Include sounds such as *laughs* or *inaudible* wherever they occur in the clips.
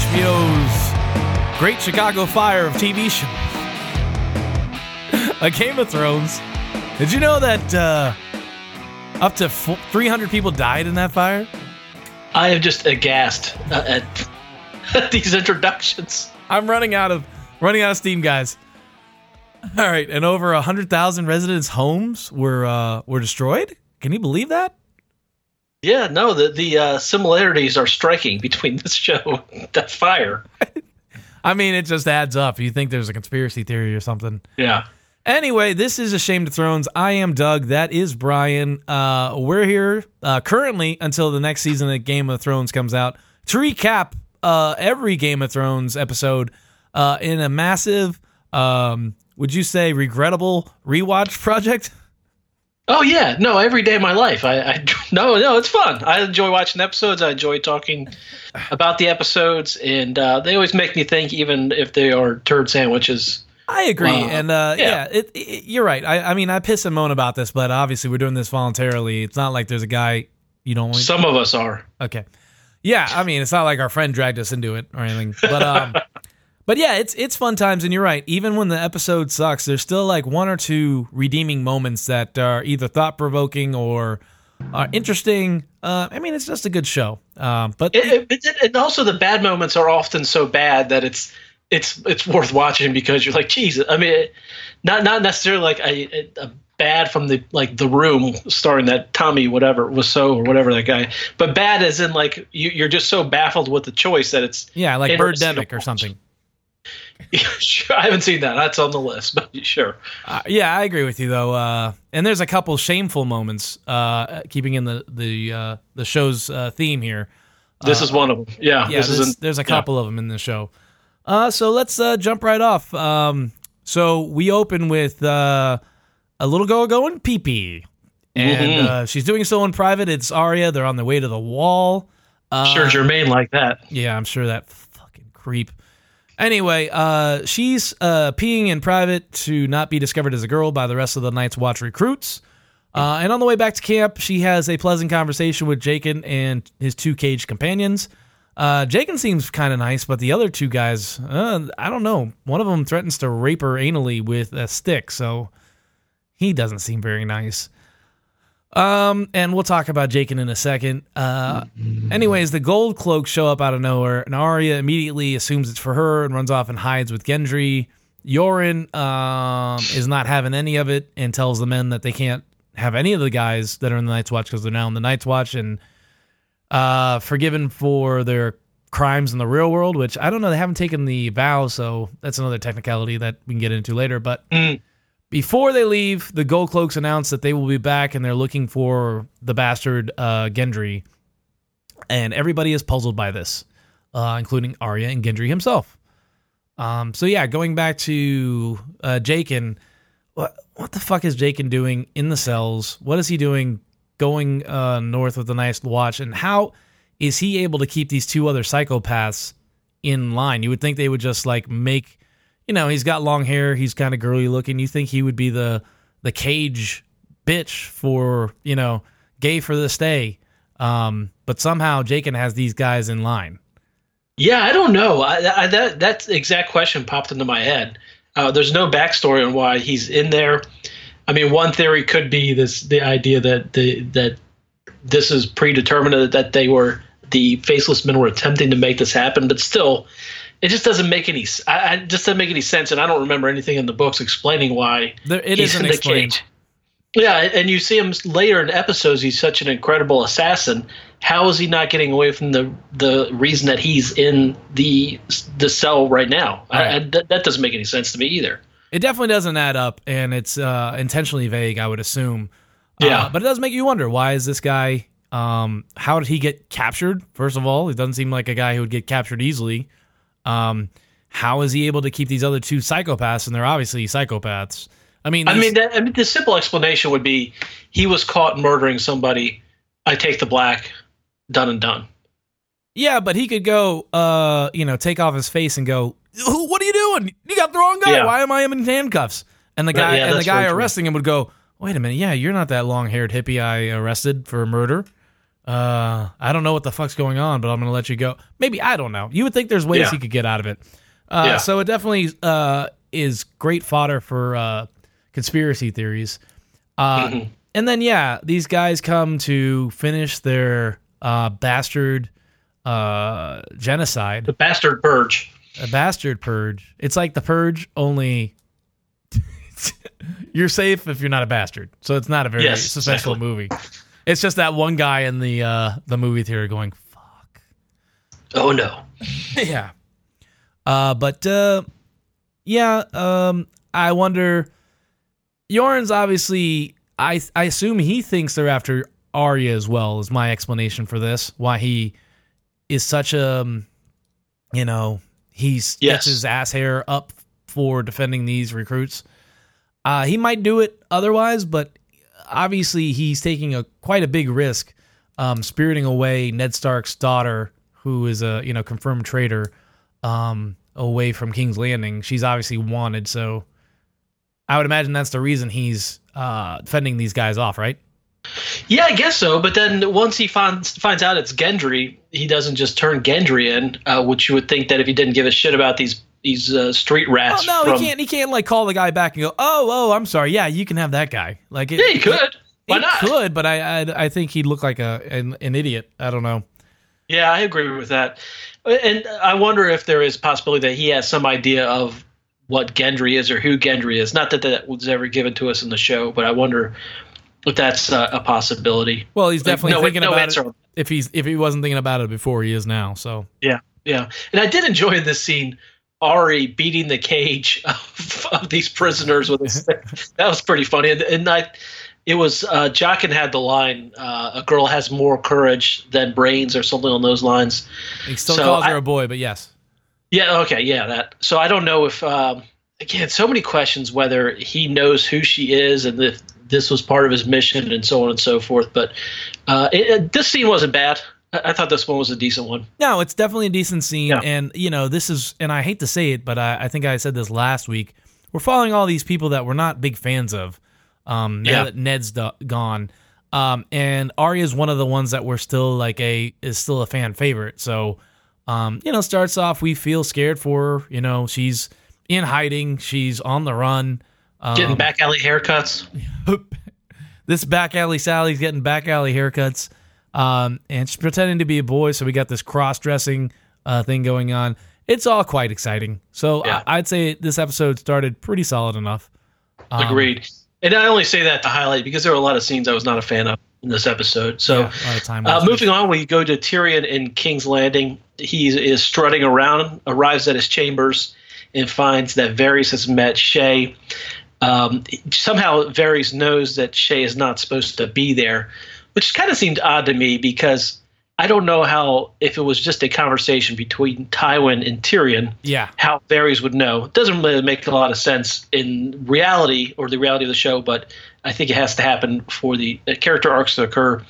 HBO's Great Chicago Fire of TV shows. A Game of Thrones. Did you know that uh, up to 300 people died in that fire? I am just aghast uh, at, at *laughs* these introductions. I'm running out of running out of steam, guys. All right, and over hundred thousand residents' homes were uh, were destroyed. Can you believe that? Yeah, no, the the uh, similarities are striking between *laughs* this show and that fire. *laughs* I mean, it just adds up. You think there's a conspiracy theory or something? Yeah. Anyway, this is a Shame to Thrones. I am Doug. That is Brian. Uh, we're here uh, currently until the next season of Game of Thrones comes out to recap uh, every Game of Thrones episode uh, in a massive, um, would you say, regrettable rewatch *laughs* project? Oh yeah, no, every day of my life. I, I *laughs* no, no, it's fun. I enjoy watching episodes. I enjoy talking about the episodes, and uh, they always make me think, even if they are turd sandwiches. I agree, uh, and uh, yeah, yeah it, it, you're right. I, I, mean, I piss and moan about this, but obviously we're doing this voluntarily. It's not like there's a guy you don't. Want Some of us are. Okay. Yeah, I mean, it's not like our friend dragged us into it or anything, but um, *laughs* but yeah, it's it's fun times, and you're right. Even when the episode sucks, there's still like one or two redeeming moments that are either thought provoking or are interesting. Uh, I mean, it's just a good show. Um, but it, it, and also the bad moments are often so bad that it's it's it's worth watching because you're like, Jesus. I mean, not not necessarily like a, a bad from the like the room starring that Tommy whatever was so or whatever that guy, but bad as in like you, are just so baffled with the choice that it's yeah like Birdemic or something. *laughs* Sure. I haven't seen that. That's on the list, *laughs* but sure. Uh, yeah, I agree with you though. Uh, and there's a couple shameful moments, uh, keeping in the the uh, the show's uh, theme here. This is one of them. Yeah, yeah. There's, there's, a couple yeah. of them in the show. so let's jump right off. Um, so we open with a little girl going pee pee, and mm-hmm. she's doing so in private. It's Arya. They're on their way to the wall. sure, Jermaine like that. Yeah, I'm sure that fucking creep. Anyway, uh, she's uh, peeing in private to not be discovered as a girl by the rest of the Night's Watch recruits. Uh, and on the way back to camp, she has a pleasant conversation with Jaqen and his two caged companions. Uh, Jaqen seems kind of nice, but the other two guys, uh, I don't know. One of them threatens to rape her anally with a stick, so he doesn't seem very nice. Um, and we'll talk about Jaqen in a second. Uh, anyways, the gold cloaks show up out of nowhere, and Arya immediately assumes it's for her and runs off and hides with Gendry. Yoren um, is not having any of it and tells the men that they can't have any of the guys that are in the Night's Watch because they're now in the Night's Watch and uh, forgiven for their crimes in the real world. Which I don't know. They haven't taken the vow, so that's another technicality that we can get into later. But. Mm before they leave, the Gold Cloaks announce that they will be back and they're looking for the bastard uh, Gendry. And everybody is puzzled by this, uh, including Arya and Gendry himself. Um, so yeah, going back to uh, Jaqen, what what the fuck is Jaqen doing in the cells? What is he doing going uh, north with the Night's Watch? And how is he able to keep these two other psychopaths in line? You would think they would just like make you know, he's got long hair, he's kind of girly looking. You think he would be the the cage bitch for, you know, gay for this day. Um, but somehow Jaqen has these guys in line. Yeah, I don't know. I, I, that that exact question popped into my head. Uh, there's no backstory on why he's in there. I mean, one theory could be this: the idea that the that this is predetermined that they were the faceless men were attempting to make this happen, but still, it just doesn't make any. I, I just doesn't make any sense, and I don't remember anything in the books explaining why there, it he's in the explained. cage. Yeah, and you see him later in episodes. He's such an incredible assassin. How is he not getting away from the the reason that he's in the the cell right now? Right. I, I, that, that doesn't make any sense to me either. It definitely doesn't add up, and it's uh, intentionally vague. I would assume. Uh, yeah, uh, but it does make you wonder why is this guy? Um, how did he get captured? First of all, he doesn't seem like a guy who would get captured easily. Um, how is he able to keep these other two psychopaths? And they're obviously psychopaths. I mean, I mean, that, I mean, the simple explanation would be he was caught murdering somebody. I take the black, done and done. Yeah, but he could go, uh, you know, take off his face and go, "What are you doing? You got the wrong guy. Yeah. Why am I in handcuffs?" And the guy, yeah, and the guy arresting true. him would go, "Wait a minute, yeah, you're not that long-haired hippie I arrested for murder." Uh, I don't know what the fuck's going on, but I'm gonna let you go. Maybe I don't know. You would think there's ways Yeah. he could get out of it. Uh, Yeah. So it definitely uh, is great fodder for uh, conspiracy theories. Uh, Mhm. And then yeah, these guys come to finish their uh, bastard uh, genocide, The bastard purge. a bastard purge. It's like the purge, only *laughs* you're safe if you're not a bastard. So it's not a very Yes, suspenseful exactly. movie. It's just that one guy in the uh, the movie theater going, "Fuck." Oh no. *laughs* yeah. Uh, but uh, yeah, um, I wonder. Yoren's obviously. I I assume he thinks they're after Arya as well. Is my explanation for this? Why he is such a, um, you know, he's Yes. gets his ass hair up for defending these recruits. Uh, he might do it otherwise, but obviously he's taking a quite a big risk, um, spiriting away Ned Stark's daughter, who is a you know confirmed traitor, um, away from King's Landing. She's obviously wanted, so I would imagine that's the reason he's uh, fending these guys off, right? Yeah, I guess so. But then once he finds finds out it's Gendry, he doesn't just turn Gendry in, uh, which you would think that if he didn't give a shit about these these uh, street Oh rats. no, from, he can't. He can't like call the guy back and go, "Oh, oh, I'm sorry. Yeah, you can have that guy." Like, it, Yeah, he could. Why he not? could, but I, I, I think he'd look like a an, an idiot. I don't know. Yeah, I agree with that. And I wonder if there is possibility that he has some idea of what Gendry is or who Gendry is. Not that that was ever given to us in the show, but I wonder if that's uh, a possibility. Well, he's definitely no, thinking no about answer. it. If he's if he wasn't thinking about it before, he is now. So Yeah, yeah. And I did enjoy this scene. Arya beating the cage of, *laughs* of these prisoners with a stick. *laughs* That was pretty funny. And, and I, it was uh, Jaqen had the line, uh, "A girl has more courage than brains," or something on those lines. he still So calls I- her a boy, but yes. Yeah. Okay. Yeah. That. So I don't know if um, again so many questions whether he knows who she is and if this was part of his mission and so on and so forth. But uh, it, it- this scene wasn't bad. I, thought this one was a decent one. No, it's definitely a decent scene, Yeah. and you know this is, and I hate to say it, but I, I think I said this last week. We're following all these people that we're not big fans of. Um, now Yeah. that Ned's do- gone, um, and Arya is one of the ones that we're still like a is still a fan favorite. So, um, you know, starts off we feel scared for her. You know, she's in hiding, she's on the run. Um, Getting back alley haircuts. *laughs* this back alley Sally's getting back alley haircuts, um, and she's pretending to be a boy. So we got this cross dressing uh, thing going on. It's all quite exciting. So Yeah. I, I'd say this episode started pretty solid enough. Um, Agreed. And I only say that to highlight because there were a lot of scenes I was not a fan of in this episode. So, yeah, a lot of time. uh, moving on, we go to Tyrion in King's Landing. He is strutting around, arrives at his chambers, and finds that Varys has met Shae. Um, somehow, Varys knows that Shae is not supposed to be there, which kind of seemed odd to me because I don't know how, if it was just a conversation between Tywin and Tyrion, Yeah, how Varys would know. It doesn't really make a lot of sense in reality or the reality of the show, but I think it has to happen for the character arcs to occur.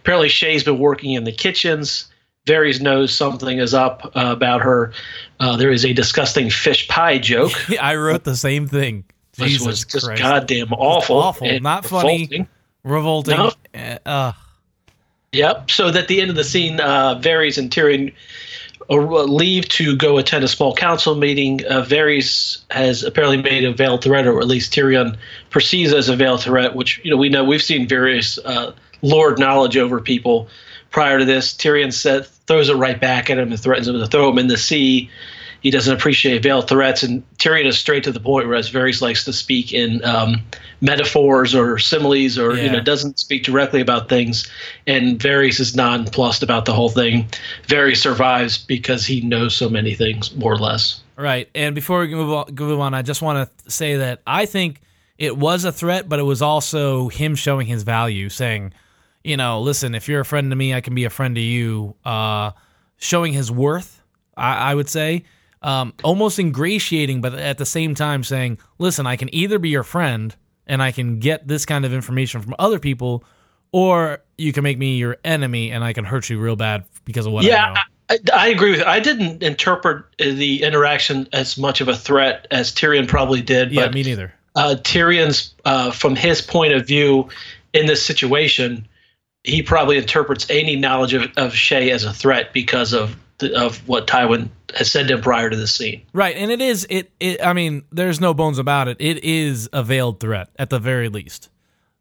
Apparently, Shae's been working in the kitchens. Varys knows something is up uh, about her. Uh, there is a disgusting fish pie joke, *laughs* I wrote the same thing. which Jesus was just Christ. goddamn awful. awful, not funny. revolting. revolting. No. Uh, Yep. So at the end of the scene, uh, Varys and Tyrion uh, leave to go attend a small council meeting. Uh, Varys has apparently made a veiled threat, or at least Tyrion perceives as a veiled threat, which you know we know we've seen Varys uh, lord knowledge over people prior to this. Tyrion said, throws it right back at him and threatens him to throw him in the sea. He doesn't appreciate veiled threats, and Tyrion is straight to the point, whereas Varys likes to speak in um, metaphors or similes, or you know doesn't speak directly about things. And Varys is nonplussed about the whole thing. Varys survives because he knows so many things, more or less. Right. And before we move on, move on, I just want to say that I think it was a threat, but it was also him showing his value, saying, you know, listen, if you're a friend to me, I can be a friend to you. Uh, showing his worth, I, I would say, um, almost ingratiating, but at the same time saying, listen, I can either be your friend and I can get this kind of information from other people, or you can make me your enemy and I can hurt you real bad because of what I know. yeah, I, I agree with. I didn't interpret the interaction as much of a threat as Tyrion probably did. yeah, but me neither. uh, Tyrion's, uh, from his point of view in this situation, he probably interprets any knowledge of, of Shae as a threat because of of what Tywin has said to him prior to the scene. Right, and it is it, it. I mean, there's no bones about it. It is a veiled threat at the very least.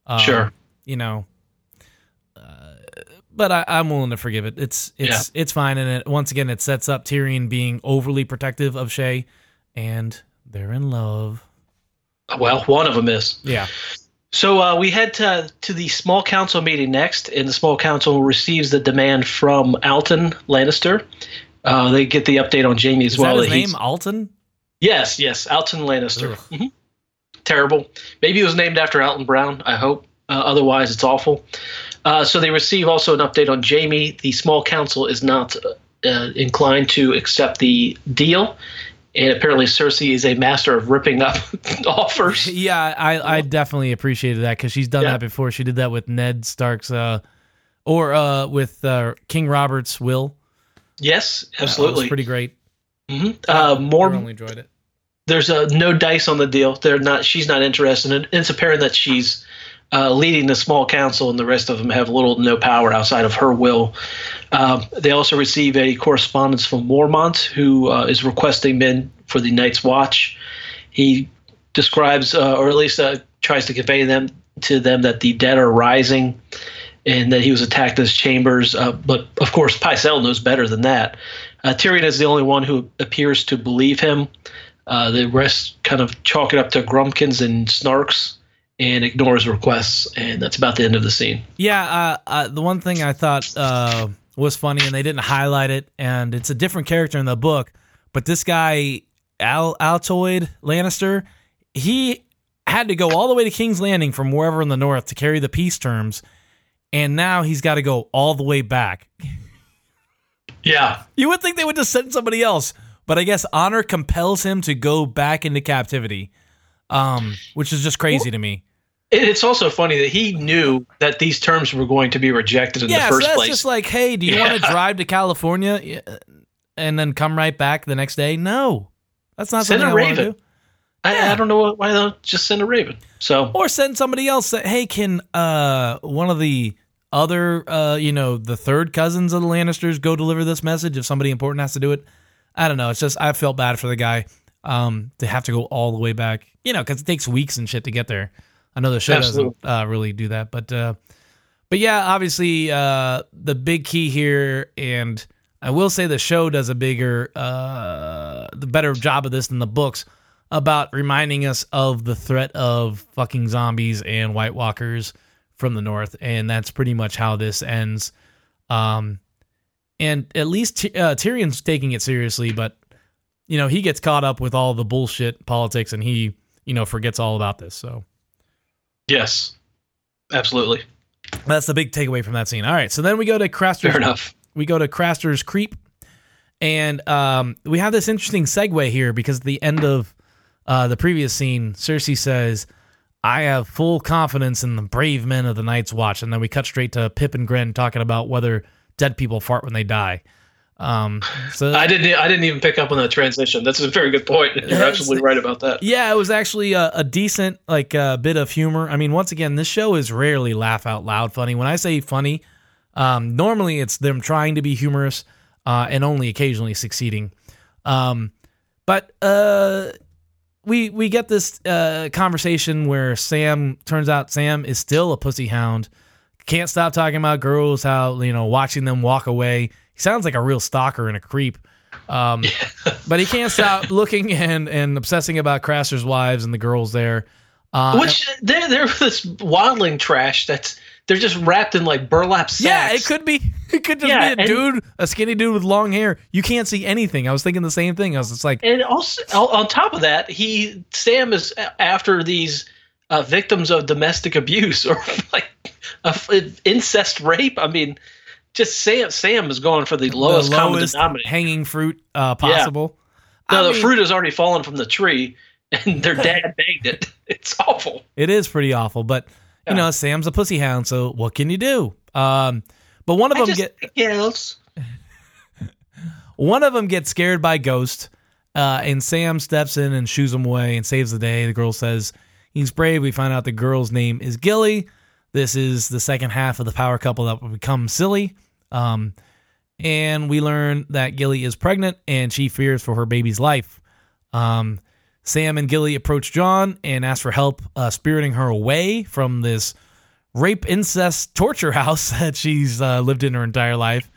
Um, Sure. You know. Uh, but I, I'm willing to forgive it. It's it's it's fine, and it, once again, it sets up Tyrion being overly protective of Shae, and they're in love. Well, one of them is. Yeah, So uh, we head to to the small council meeting next, and the small council receives the demand from Alton Lannister. Uh, they get the update on Jaime as is well. that his that name? Alton. Yes, yes, Alton Lannister. Ugh. Mhm. Terrible. Maybe it was named after Alton Brown. I hope. Uh, otherwise, it's awful. Uh, so they receive also an update on Jaime. The small council is not uh, inclined to accept the deal, and apparently Cersei is a master of ripping up *laughs* offers. Yeah, I, I definitely appreciated that because she's done Yeah. that before. She did that with Ned Stark's, uh, or uh, with uh, King Robert's will. Yes, absolutely. pretty great. hmm Uh, I more really enjoyed it. there's a no dice on the deal. They're not. She's not interested. And it's apparent that she's uh, leading the small council, and the rest of them have little to no power outside of her will. Um, they also receive a correspondence from Mormont, who uh, is requesting men for the Night's Watch. He describes, uh, or at least uh, tries to convey them to them that the dead are rising, and that he was attacked in his chambers. Uh, but of course, Pycelle knows better than that. Uh, Tyrion is the only one who appears to believe him. The rest kind of chalk it up to Grumpkins and Snarks and ignores requests, and that's about the end of the scene. Yeah, uh, uh, the one thing I thought uh, was funny, and they didn't highlight it, and it's a different character in the book, but this guy, Al- Altoid Lannister, he had to go all the way to King's Landing from wherever in the north to carry the peace terms, and now he's got to go all the way back. Yeah, You would think they would just send somebody else, but I guess honor compels him to go back into captivity, um, which is just crazy to me. It's also funny that he knew that these terms were going to be rejected in yeah, the first so that's place. just like, hey, do you want to *laughs* drive to California and then come right back the next day? No, that's not Send something a I want to do. I, yeah. I don't know why don't just send a raven. So Or send somebody else. That, hey, can uh one of the other uh you know the third cousins of the Lannisters go deliver this message if somebody important has to do it? I don't know. It's just I felt bad for the guy um to have to go all the way back. You know, because it takes weeks and shit to get there. I know the show Absolutely. doesn't uh, really do that, but uh, but yeah, obviously uh, the big key here, and I will say the show does a bigger, uh, the better job of this than the books about reminding us of the threat of fucking zombies and White Walkers from the north, and that's pretty much how this ends. Um, and at least uh, Tyrion's taking it seriously, but you know he gets caught up with all the bullshit politics, and he you know forgets all about this. So yes, absolutely, that's the big takeaway from that scene. All right, so then we go to Craster's fair enough. we go to Craster's Creep, and um, we have this interesting segue here because at the end of uh, the previous scene, Cersei says, "I have full confidence in the brave men of the Night's Watch," and then we cut straight to Pyp and Grenn talking about whether dead people fart when they die. Um, so I didn't. I didn't even pick up on that transition. That's a very good point. You're absolutely right about that. Yeah, it was actually a, a decent like uh, bit of humor. I mean, once again, this show is rarely laugh out loud funny. When I say funny, um, normally it's them trying to be humorous uh, and only occasionally succeeding. Um, but uh, we we get this uh, conversation where Sam turns out Sam is still a pussy hound. Can't stop talking about girls, how you know watching them walk away. He sounds like a real stalker and a creep. Um, *laughs* but he can't stop looking and, and obsessing about Craster's wives and the girls there. Uh, Which they're they're this wildling trash that's they're just wrapped in like burlap sacks. yeah, it could be. *laughs* It could just Yeah, be a dude, a skinny dude with long hair. You can't see anything. I was thinking the same thing. I was just like, And also on top of that, he Sam is after these uh, victims of domestic abuse *laughs* or like incest rape. I mean, just Sam Sam is going for the lowest, the common denominator. hanging fruit uh, possible. No, I the mean, fruit has already fallen from the tree, *laughs* and their *laughs* dad begged it. It's awful. It is pretty awful, but you know, Sam's a pussy hound, so what can you do? Um, but one of them get yes. *laughs* One of them gets scared by Ghost, uh, and Sam steps in and shoos him away and saves the day. The girl says he's brave. We find out the girl's name is Gilly. This is the second half of the power couple that will become silly. Um, and we learn that Gilly is pregnant and she fears for her baby's life. Um, Sam and Gilly approach Jon and ask for help uh, spiriting her away from this rape, incest, torture *laughs* house that she's uh, lived in her entire life.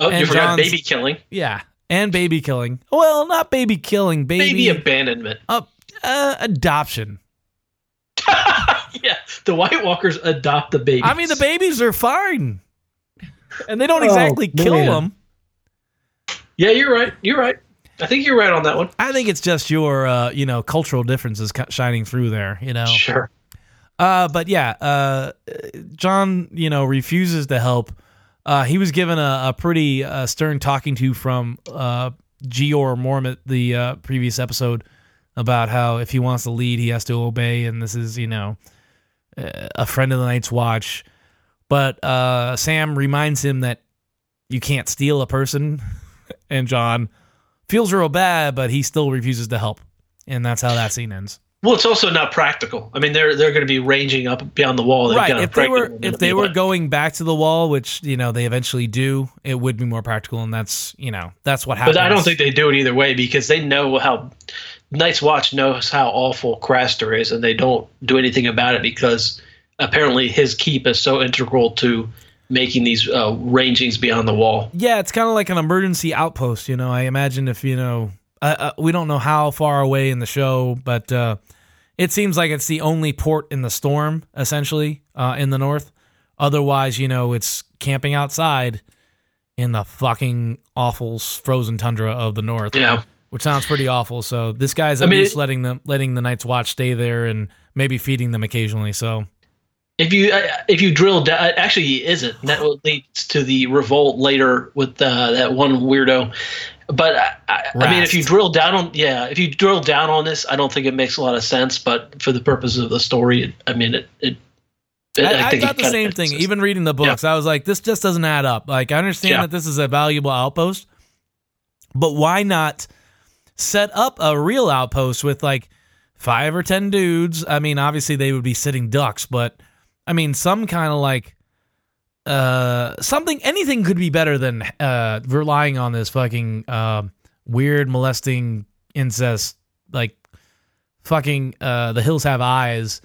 Oh, you forgot Jon's- baby killing, Yeah, and baby killing. Well, not baby killing, baby, baby abandonment. uh, uh, adoption. *laughs* yeah, the White Walkers adopt the baby. I mean, the babies are fine, and they don't Oh, exactly kill man. them. Yeah, you're right. You're right. I think you're right on that one. I think it's just your, uh, you know, cultural differences shining through there. You know, Sure. Uh, but yeah, uh, Jon, you know, refuses to help. Uh, he was given a, a pretty uh, stern talking to from uh, Jeor Mormont, the uh, previous episode, about how if he wants to lead, he has to obey, and this is, you know, uh, a friend of the Night's Watch. But uh, Sam reminds him that you can't steal a person, *laughs* and Jon feels real bad, but he still refuses to help, and that's how that scene ends. Well, it's also not practical. I mean, they're they're going to be ranging up beyond the wall. They've right if they were if they were going back to the wall which you know they eventually do it would be more practical and that's you know that's what happens But I don't think they do it either way because they know how Night's Watch knows how awful Craster is, and they don't do anything about it because apparently his keep is so integral to making these uh, rangings beyond the wall. yeah it's kind of like an emergency outpost you know i imagine if you know uh, uh, we don't know how far away in the show but uh it seems like it's the only port in the storm essentially uh in the north otherwise you know it's camping outside in the fucking awful frozen tundra of the north Yeah. Which sounds pretty awful. So this guy's at I mean, least letting them letting the Night's Watch stay there and maybe feeding them occasionally. So If you uh, if you drill down, actually he isn't. That leads to the revolt later with uh, that one weirdo. But I, I, mean, if you drill down on yeah, if you drill down on this, I don't think it makes a lot of sense. But for the purpose of the story, I mean, it. it I, I, think thought the same thing. sense. Even reading the books, I was like, this just doesn't add up. Like I understand Yeah. that this is a valuable outpost, but why not set up a real outpost with like five or ten dudes? I mean, obviously they would be sitting ducks, but I mean, some kind of like uh something anything could be better than uh relying on this fucking uh, weird molesting incest like fucking uh the hills have eyes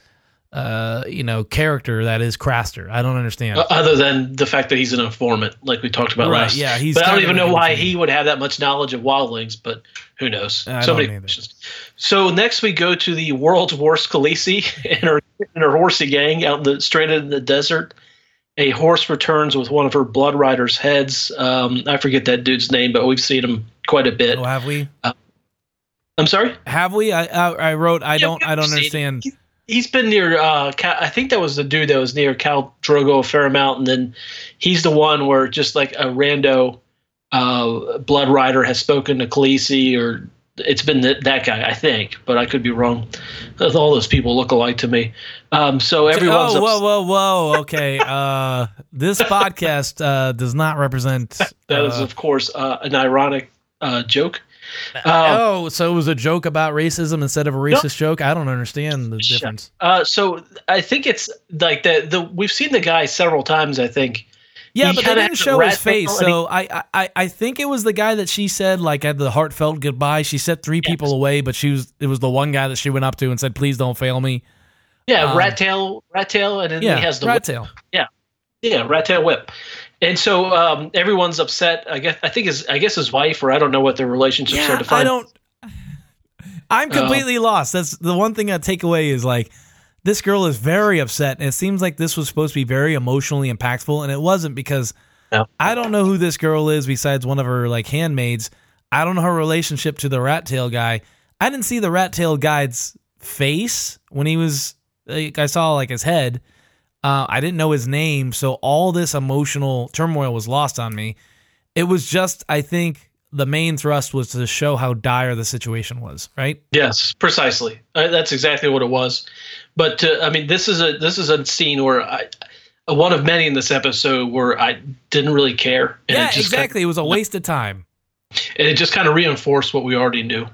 uh you know character that is craster i don't understand Uh, other than the fact that he's an informant, like we talked about Right, last. yeah, he's But I don't even know why he would have that much knowledge of wildlings. But who knows? I so don't many questions. So next we go to the world's worst Khaleesi *laughs* and her and her horsey gang out in the stranded in the desert. A horse returns with one of her blood riders' heads. Um, I forget that dude's name, but we've seen him quite a bit. oh, have we I'm sorry. have we i i, I wrote i Yeah, don't i don't understand He's been near. Uh, Khal, I think that was the dude that was near Khal Drogo a fair amount, and then he's the one where just like a rando uh, blood rider has spoken to Khaleesi, or it's been that, that guy, I think, but I could be wrong. All those people look alike to me. Um, so everyone's oh whoa whoa whoa okay uh this podcast uh does not represent that is uh, of course uh, an ironic uh, joke. Um, oh so it was a joke about racism instead of a racist joke i don't understand the difference Uh, so I think it's like the the we've seen the guy several times. I think. Yeah, He but they didn't show his face, so I, I I think it was the guy that she said like had the heartfelt goodbye. She set three people away, but she was it was the one guy that she went up to and said, "Please don't fail me." Yeah, Um, rat tail, rat tail, and then Yeah, he has the rat whip. tail. Yeah, yeah, rat tail whip. And so um, everyone's upset. I guess I think his I guess his wife or I don't know what their relationships are Yeah, defined. I don't. I'm completely lost. That's the one thing I take away is like this girl is very upset, and it seems like this was supposed to be very emotionally impactful, and it wasn't because No. I don't know who this girl is besides one of her like handmaids. I don't know her relationship to the rat tail guy. I didn't see the rat tail guy's face when he was. Like, I saw like his head. Uh, I didn't know his name, so all this emotional turmoil was lost on me. It was just, I think, the main thrust was to show how dire the situation was. Right? Yes, precisely. Uh, that's exactly what it was. But uh, I mean, this is a this is a scene where I uh, one of many in this episode where I didn't really care. And yeah, it just exactly. it was a waste of time. And it just kind of reinforced what we already knew.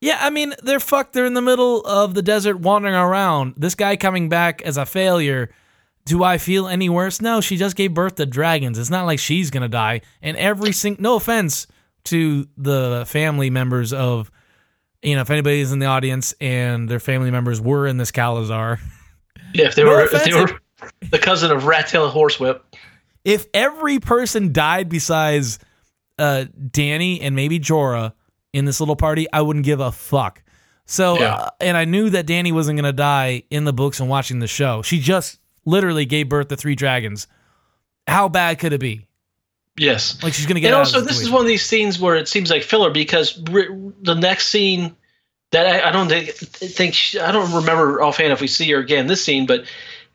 Yeah, I mean, they're fucked. They're in the middle of the desert wandering around. This guy coming back as a failure do I feel any worse? No, she just gave birth to dragons. It's not like she's gonna die. And every single, no offense to the family members of, you know, if anybody's in the audience and their family members were in this khalasar, Yeah, if they *laughs* No were if they were the cousin of Rat Tail Horsewhip. if every person died besides uh, Dany and maybe Jorah in this little party, I wouldn't give a fuck. So, Yeah. uh, and I knew that Dany wasn't going to die in the books and watching the show. She just literally gave birth to three dragons. How bad could it be? Yes. Like she's going to get and also this is one of these scenes where it seems like filler because the next scene that I, I don't think, think she, I don't remember offhand if we see her again this scene, but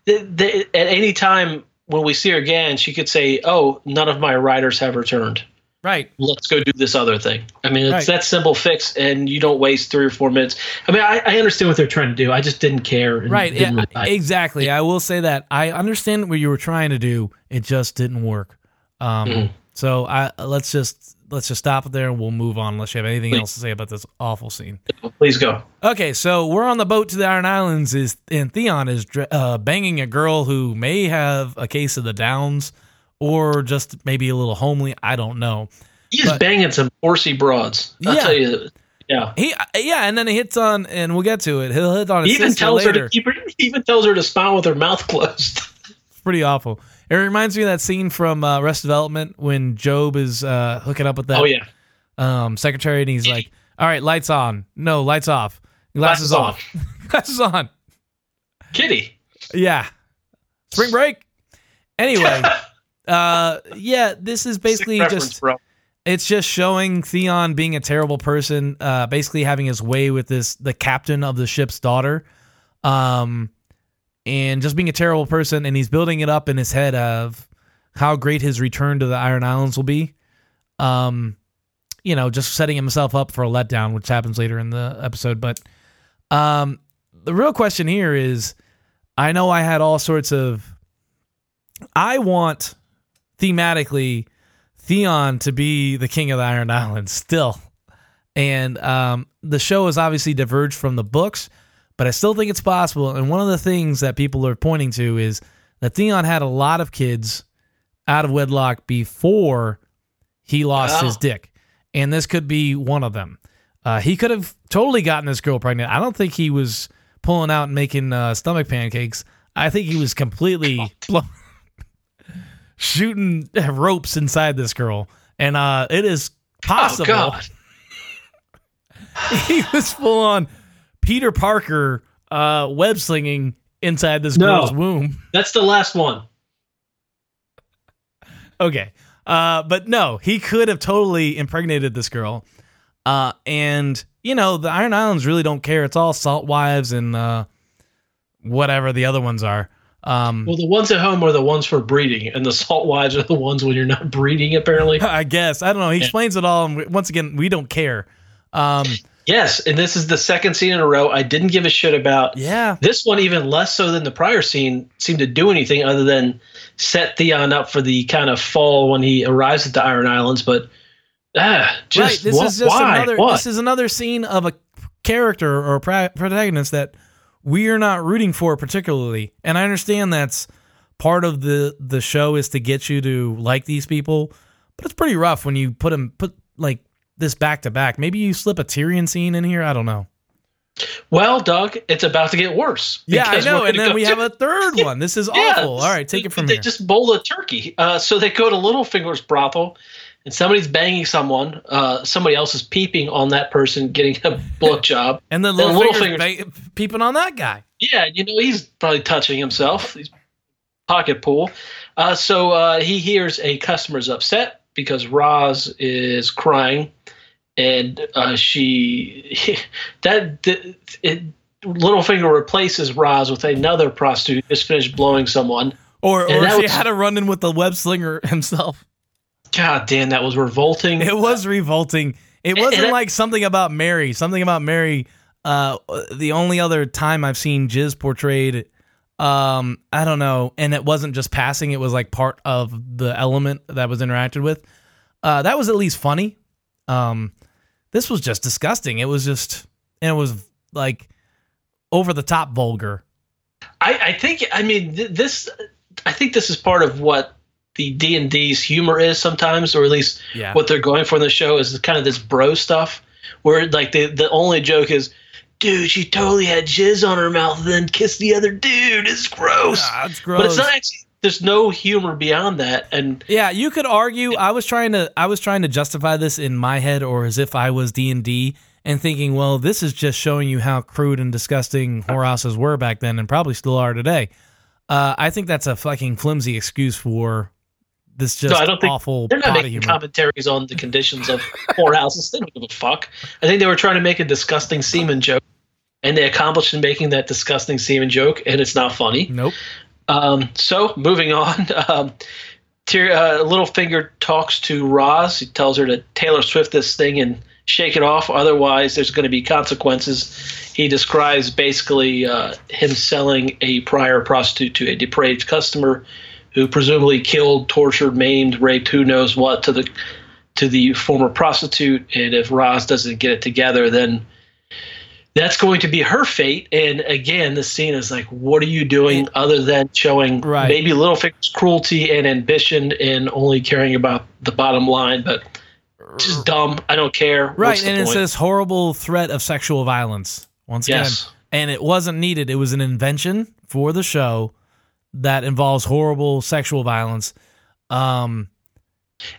th th at any time when we see her again, she could say, "Oh, none of my riders have returned. Right. Let's go do this other thing." I mean, it's Right. that simple fix, and you don't waste three or four minutes. I mean, I, I understand what they're trying to do. I just didn't care. Right. didn't Yeah, exactly. I will say that I understand what you were trying to do. It just didn't work. Um, Mhm. So I let's just let's just stop it there and we'll move on. Unless you have anything Please. else to say about this awful scene. Please go. Okay, so we're on the boat to the Iron Islands. Is and Theon is uh, banging a girl who may have a case of the Downs, or just maybe a little homely. I don't know. He's But- banging some horsey broads. I'll Yeah. tell you. Yeah. He yeah, and then he hits on, and we'll get to it. He'll hit on his He even tells her to keep her, he even tells her to smile with her mouth *laughs* closed. It's pretty awful. It reminds me of that scene from uh, Arrested Development when Gob is uh, hooking up with that oh yeah. um, secretary, and he's like, "All right, lights on. No, lights off. Glasses, Glasses off. *laughs* Glasses on." Kitty. Yeah. Spring break. Anyway, *laughs* uh, yeah, this is basically just bro. it's just showing Theon being a terrible person, uh, basically having his way with this the captain of the ship's daughter, um, and just being a terrible person. And he's building it up in his head of how great his return to the Iron Islands will be. Um, you know, just setting himself up for a letdown, which happens later in the episode. But um, the real question here is, I know I had all sorts of. I want thematically Theon to be the king of the Iron *laughs* Islands still. And um, the show has obviously diverged from the books, but I still think it's possible. And one of the things that people are pointing to is that Theon had a lot of kids out of wedlock before he lost Wow. his dick. And this could be one of them. Uh, he could have totally gotten this girl pregnant. I don't think he was pulling out and making uh, stomach pancakes. I think he was completely *laughs* *laughs* blow- shooting ropes inside this girl. And uh, it is possible Oh God. *laughs* he was full on Peter Parker uh, web slinging inside this No. girl's womb. That's the last one. Okay. Uh, but no, he could have totally impregnated this girl. Uh, and, you know, the Iron Islands really don't care. It's all salt wives and uh, whatever the other ones are. Um, Well, the ones at home are the ones for breeding, and the salt wives are the ones when you're not *laughs* breeding. Apparently, *laughs* I guess. I don't know. He explains it all. And we- once again, we don't care. Um, yes. And this is the second scene in a row I didn't give a shit about. yeah. This one, even less so than the prior scene, seemed to do anything other than set Theon up for the kind of fall when he arrives at the Iron Islands. But ah, just right. This wha- is just why? another. What? This is another scene of a character or a protagonist that we are not rooting for particularly. And I understand that's part of the the show is to get you to like these people, but it's pretty rough when you put them put like this back to back. Maybe you slip a Tyrion scene in here. I don't know. well, Doug, it's about to get worse. Yeah, I know. And then we to- have a third *laughs* one. This is Yeah, awful. All right, take it from they here. just bowl a turkey. Uh, so they go to Littlefinger's brothel, and somebody's banging someone. Uh, somebody else is peeping on that person getting a blowjob. *laughs* and then little fingers ba- peeping on that guy. yeah, you know he's probably touching himself. He's pocket pool. Uh, so uh, he hears a customer's upset because Ros is crying, and uh, she *laughs* that th- it. Littlefinger replaces Ros with another prostitute who just finished blowing someone. Or, or she was- had a run in with the web slinger *laughs* himself. God damn, that was revolting. It was revolting. It wasn't I- like something about Mary. Something about Mary. Uh, the only other time I've seen Jiz portrayed, um, I don't know, and it wasn't just passing. It was like part of the element that was interacted with. Uh, that was at least funny. Um, this was just disgusting. It was just, and it was like over the top vulgar. I, I think I mean th- this I think this is part of what the D and D's humor is sometimes, or at least Yeah. what they're going for in the show is kind of this bro stuff, where like the the only joke is, dude, she totally had jizz on her mouth and then kissed the other dude. It's gross. Ah, it's gross. But it's not actually. There's no humor beyond that, and Yeah, you could argue. I was trying to. I was trying to justify this in my head, or as if I was D and D, and thinking, well, this is just showing you how crude and disgusting whorehouses were back then, and probably still are today. Uh, I think that's a fucking flimsy excuse for this just so I don't think awful they're not making humor. commentaries on the conditions of whorehouses. They don't give a fuck. I think they were trying to make a disgusting semen joke, and they accomplished in making that disgusting semen joke, and it's not funny. nope. Um, so moving on, *laughs* um, Tyr- uh, Littlefinger talks to Ros. He tells her to Taylor Swift this thing and shake it off. Otherwise, there's going to be consequences. He describes basically uh, him selling a prior prostitute to a depraved customer who presumably killed, tortured, maimed, raped, who knows what to the to the former prostitute. And if Ros doesn't get it together, then that's going to be her fate. And again, the scene is like, what are you doing other than showing Right. maybe Littlefinger's cruelty and ambition and only caring about the bottom line, but just dumb. I don't care. Right, and it's point? this horrible threat of sexual violence once Yes. again, and it wasn't needed. It was an invention for the show that involves horrible sexual violence. Um,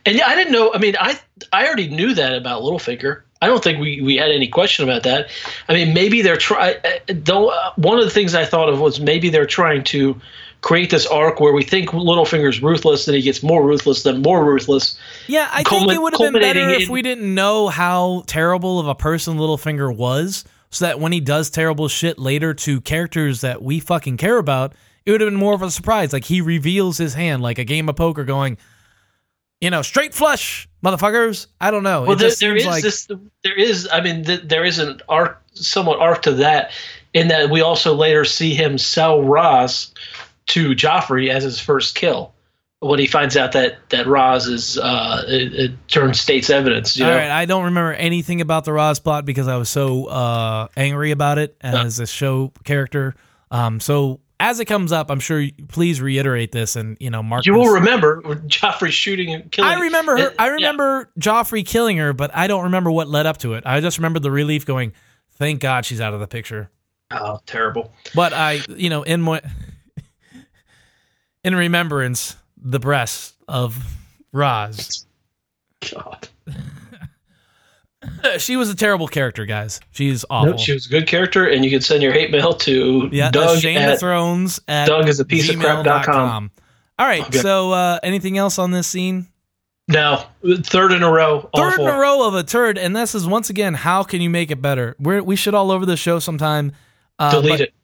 And yeah, I didn't know. I mean, I I already knew that about Littlefinger. I don't think we, we had any question about that. I mean, maybe they're trying. Though one of the things I thought of was maybe they're trying to create this arc where we think Littlefinger's ruthless, then he gets more ruthless, then more ruthless. yeah, I think it would have been better culminating if we didn't know how terrible of a person Littlefinger was, so that when he does terrible shit later to characters that we fucking care about, it would have been more of a surprise. Like he reveals his hand, like a game of poker, going, you know, straight flush, motherfuckers. I don't know. Well, it there, just there seems like this. There is. I mean, th- there is an arc, somewhat arc to that, in that we also later see him sell Ros to Joffrey as his first kill when he finds out that that Ros is uh, it, it turns state's evidence. You know? right, I don't remember anything about the Ros plot because I was so uh, angry about it as a show character. Um, so as it comes up, I'm sure. You, please reiterate this and you know, Mark. You will remember Joffrey shooting and killing. I remember her. I yeah. remember Joffrey killing her, but I don't remember what led up to it. I just remember the relief going. Thank God she's out of the picture. Oh, terrible. But I, you know, in my in remembrance, the breasts of Ros. *laughs* God. *laughs* She was a terrible character, guys. She's awful. No, she was a good character, and you can send your hate mail to Yeah, Doug Shame at Thrones at Doug is a piece of crap dot com. gmail.com. All right, Okay. so uh, anything else on this scene? No, third in a row. Third awful. in a row of a turd, and this is once again, how can you make it better? We're, we should all over the show sometime. Uh, Delete but, it.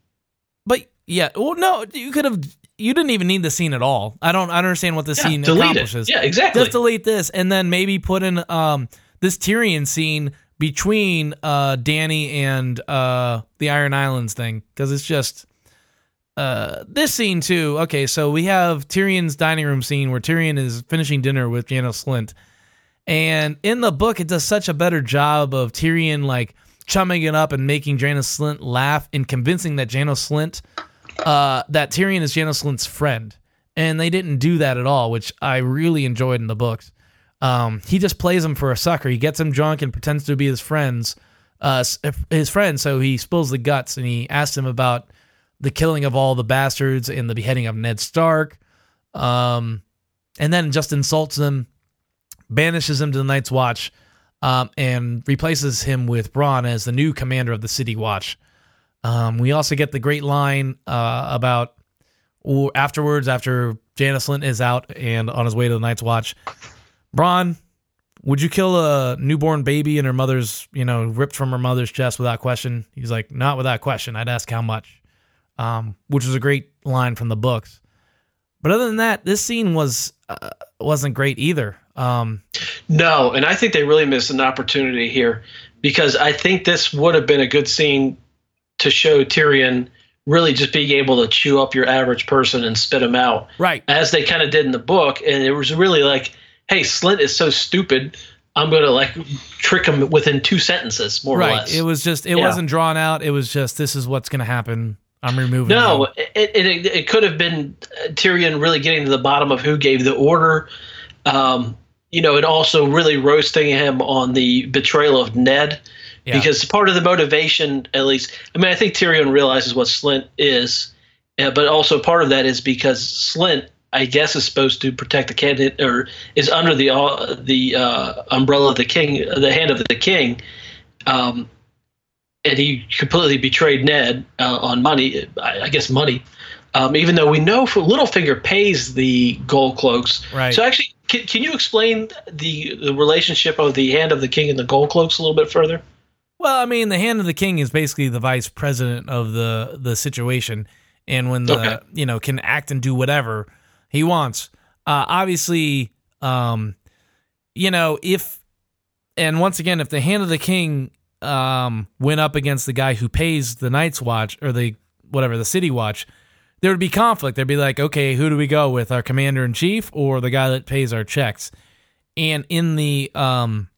But yeah, well, no, you could have. You didn't even need the scene at all. I don't. I don't understand what the Yeah, scene delete accomplishes. it. Yeah, exactly. Just delete this, and then maybe put in um this Tyrion scene between uh Dany and uh the Iron Islands thing because it's just uh this scene too. Okay, so we have Tyrion's dining room scene where Tyrion is finishing dinner with Janos Slynt, and in the book it does such a better job of Tyrion like chumming it up and making Janos Slynt laugh and convincing that Janos Slynt uh that Tyrion is Janos Slynt's friend. And they didn't do that at all, which I really enjoyed in the books. Um, he just plays him for a sucker. He gets him drunk and pretends to be his friends, uh, his friend. So he spills the guts and he asks him about the killing of all the bastards and the beheading of Ned Stark. Um, and then just insults him, banishes him to the Night's Watch, um, and replaces him with Bronn as the new commander of the City Watch. Um, we also get the great line uh, about or afterwards, after Janos Slynt is out and on his way to the Night's Watch, Bronn, would you kill a newborn baby and her mother's, you know, ripped from her mother's chest without question? He's like, not without question. I'd ask how much, um, which was a great line from the books. But other than that, this scene was uh, wasn't great either. Um, No, and I think they really missed an opportunity here because I think this would have been a good scene to show Tyrion really just being able to chew up your average person and spit him out, right. as they kind of did in the book. And it was really like, hey, Slynt is so stupid. I'm going to like trick him within two sentences, more or Right. less. It was just it Yeah. wasn't drawn out. It was just this is what's going to happen. I'm removing. No, it, it, it could have been Tyrion really getting to the bottom of who gave the order. Um, you know, and also really roasting him on the betrayal of Ned. Yeah. Because part of the motivation, at least, I mean, I think Tyrion realizes what Slynt is, uh, but also part of that is because Slynt, I guess, is supposed to protect the candidate or is under the uh, the uh, umbrella of the king, the hand of the king. Um, and he completely betrayed Ned uh, on money, I, I guess money. Um, even though we know for Littlefinger pays the gold cloaks. Right. So actually, can, can you explain the the relationship of the hand of the king and the gold cloaks a little bit further? Well, I mean, the hand of the king is basically the vice president of the the situation, and when the Okay. you know can act and do whatever he wants. Uh, obviously, um, you know if and once again, if the hand of the king um, went up against the guy who pays the Night's Watch or the whatever the City Watch, there would be conflict. There'd be like, okay, who do we go with, our commander in chief or the guy that pays our checks? And in the um,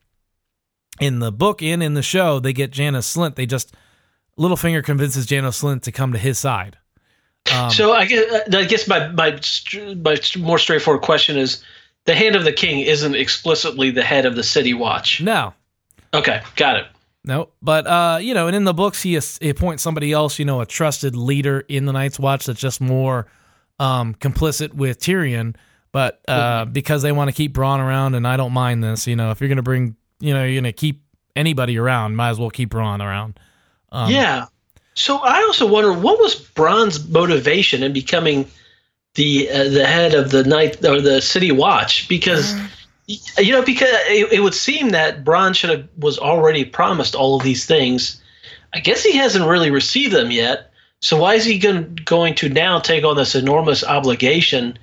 in the book and in the show, they get Janos Slynt. They just Littlefinger convinces Janos Slynt to come to his side. Um, so I guess, uh, I guess my, my my more straightforward question is: the hand of the king isn't explicitly the head of the city watch. no, Okay, got it. no, but uh, you know, and in the books, he, he appoints somebody else, you know, a trusted leader in the Night's Watch that's just more um, complicit with Tyrion. But uh, because they want to keep Bronn around, and I don't mind this, you know, if you're gonna bring, you know, you're gonna keep anybody around, might as well keep Bronn around. Um, yeah. So I also wonder what was Bronn's motivation in becoming the uh, the head of the night or the city watch because. You know, because it, it would seem that Bron should have was already promised all of these things. I guess he hasn't really received them yet. So why is he going going to now take on this enormous obligation?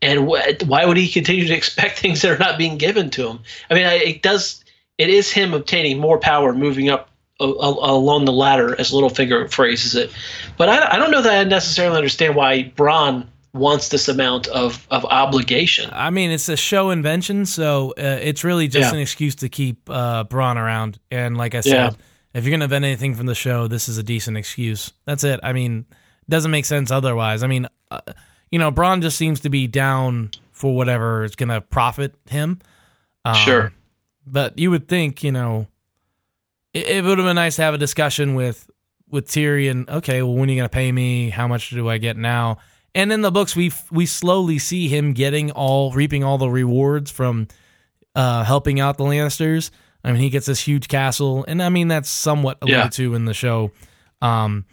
And wh- why would he continue to *laughs* expect things that are not being given to him? I mean, I, it does. It is him obtaining more power, moving up along the ladder, as Littlefinger phrases it. But I, I don't know that I necessarily understand why Bronn wants this amount of, of obligation. I mean, it's a show invention, so uh, it's really just Yeah. an excuse to keep uh, Bronn around. And like I said, Yeah. if you're gonna invent anything from the show, this is a decent excuse. That's it. I mean, it doesn't make sense otherwise. I mean, uh, you know, Bronn just seems to be down for whatever is gonna profit him. Um, Sure. but you would think, you know, it, it would have been nice to have a discussion with with Tyrion. Okay, well, when are you gonna pay me? How much do I get now? And in the books, we we slowly see him getting all reaping all the rewards from uh, helping out the Lannisters. I mean, he gets this huge castle, and I mean that's somewhat alluded Yeah. to in the show, um,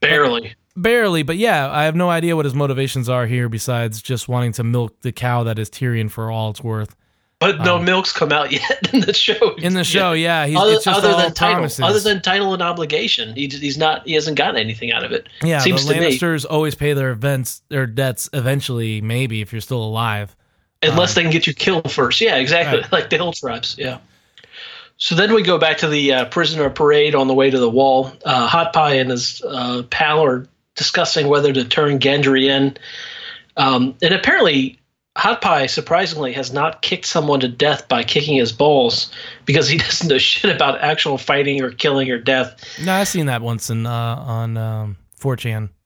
Barely. barely. But yeah, I have no idea what his motivations are here besides just wanting to milk the cow that is Tyrion for all it's worth. But no milk's come out *laughs* yet in the show. Um, In the show, yeah, he's other, other than title, promises. other than title and obligation, he, he's not. He hasn't gotten anything out of it. Yeah, seems the. Lannisters always pay their events, their debts eventually, maybe if you're still alive. unless they can get you killed first. Yeah, exactly, Right. *laughs* like the hill tribes. Yeah. So then we go back to the uh, prisoner parade on the way to the wall. Uh, Hot Pie and his uh, pal are discussing whether to turn Gendry in, um, and apparently. Hot Pie surprisingly has not kicked someone to death by kicking his balls because he *laughs* doesn't know shit about actual fighting or killing or death. No, I've seen that once in uh, on um, 4chan. *laughs*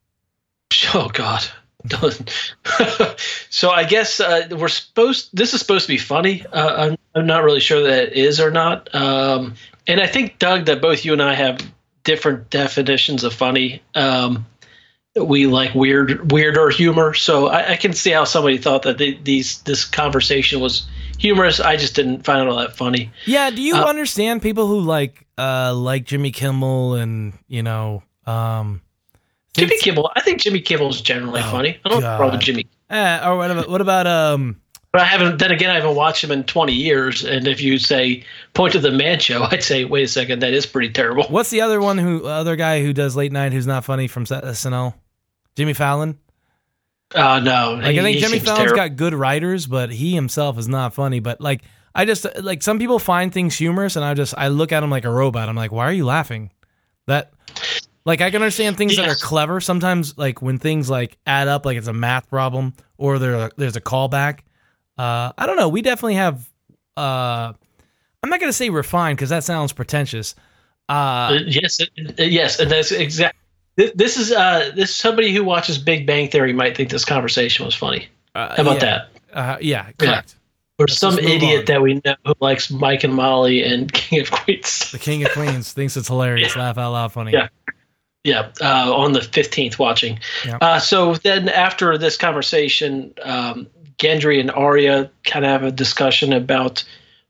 Oh God. *laughs* so I guess uh, we're supposed. This is supposed to be funny. Uh, I'm, I'm not really sure that it is or not. Um, and I think Doug, that both you and I have different definitions of funny. Um, we like weird, weirder humor. So I, I can see how somebody thought that they, these this conversation was humorous. I just didn't find it all that funny. Yeah, do you Uh, understand people who like uh, like Jimmy Kimmel and you know um, Jimmy Kimmel. I think Jimmy Kimmel is generally Oh, funny. I don't have a problem with Jimmy. Eh, or what about what about um? But I haven't. Then again, I haven't watched him in 20 years. And if you say point to the man show, *laughs* I'd say, wait a second, that is pretty terrible. What's the other one who other guy who does late night who's not funny from SNL? Jimmy Fallon. Uh, no, Like he- I think Jimmy Fallon's terrible. got good writers, but he himself is not funny. But like I just like some people find things humorous, and I just I look at him like a robot. I'm like, why are you laughing? That like I can understand things that are clever. Sometimes like when things like add up, like it's a math problem or there there's a callback. Uh, I don't know. We definitely have. Uh, I'm not gonna say refined because that sounds pretentious. Uh, Uh, yes, yes, and that's exact. This, this is uh, this somebody who watches Big Bang Theory might think this conversation was funny. Uh, How about yeah. that? Uh, yeah, correct. Or Let's some idiot on. that we know who likes Mike and Molly and *laughs* King of Queens. The King of Queens thinks it's hilarious. Laugh out loud funny. Yeah. Yeah, uh, on the 15th watching. Yeah. Uh, so then after this conversation, um, Gendry and Arya kind of have a discussion about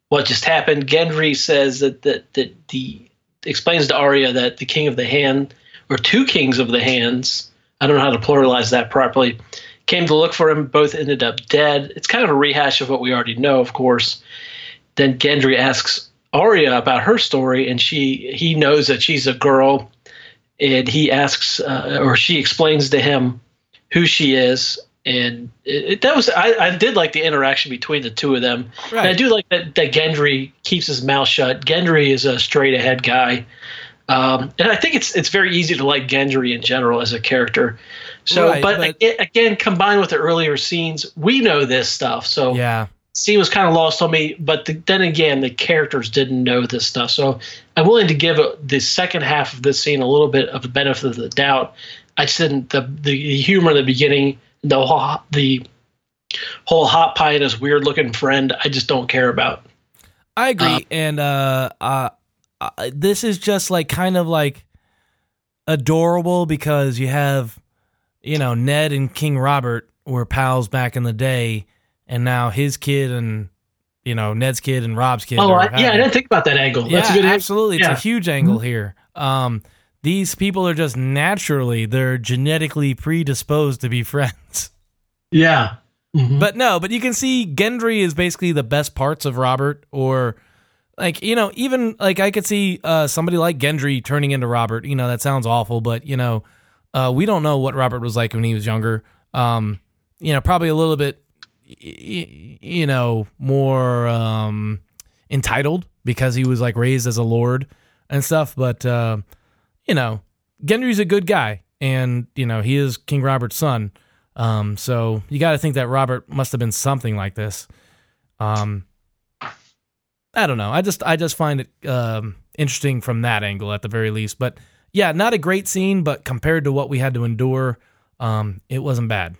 what just happened. Gendry says that, that, that the explains to Arya that the King of the Hand, or two Kings of the Hands, I don't know how to pluralize that properly, came to look for him. Both ended up dead. It's kind of a rehash of what we already know, of course. Then Gendry asks Arya about her story, and she he knows that she's a girl and he asks uh, or she explains to him who she is and it, it- that was I, I did like the interaction between the two of them and i do like that, that gendry keeps his mouth shut gendry is a straight ahead guy um, and i think it's it's very easy to like gendry in general as a character so Right, but, but- aga- again combined with the earlier scenes we know this stuff so Yeah. scene was kind of lost on me, but the, then again, the characters didn't know this stuff. So I'm willing to give the second half of this scene a little bit of the benefit of the doubt. I just didn't the the humor in the beginning, the whole, the whole hot pie and his weird looking friend. I just don't care about. I agree, Uh, and uh, uh, uh, this is just like kind of like adorable because you have, you know, Ned and King Robert were pals back in the day, and now his kid and you know Ned's kid and Rob's kid. Oh, I, yeah, I didn't think about that angle. yeah, That's a good angle. absolutely. It's Yeah. Mm-hmm. a huge angle here. Um, these people are just naturally they're genetically predisposed to be *laughs* friends. Yeah. Mhm. But no, but you can see Gendry is basically the best parts of Robert, or like you know, even like I could see uh, somebody like Gendry turning into Robert. You know, that sounds awful, but you know, uh, we don't know what Robert was like when he was younger. Um, you know, probably a little bit, you know, more um, entitled because he was like raised as a lord and stuff. But uh, you know, Gendry's a good guy, and you know, he is King Robert's son. Um, so you got to think that Robert must have been something like this. Um, I don't know. I just I just find it um, interesting from that angle at the very least. But yeah, not a great scene, but compared to what we had to endure, um, it wasn't bad.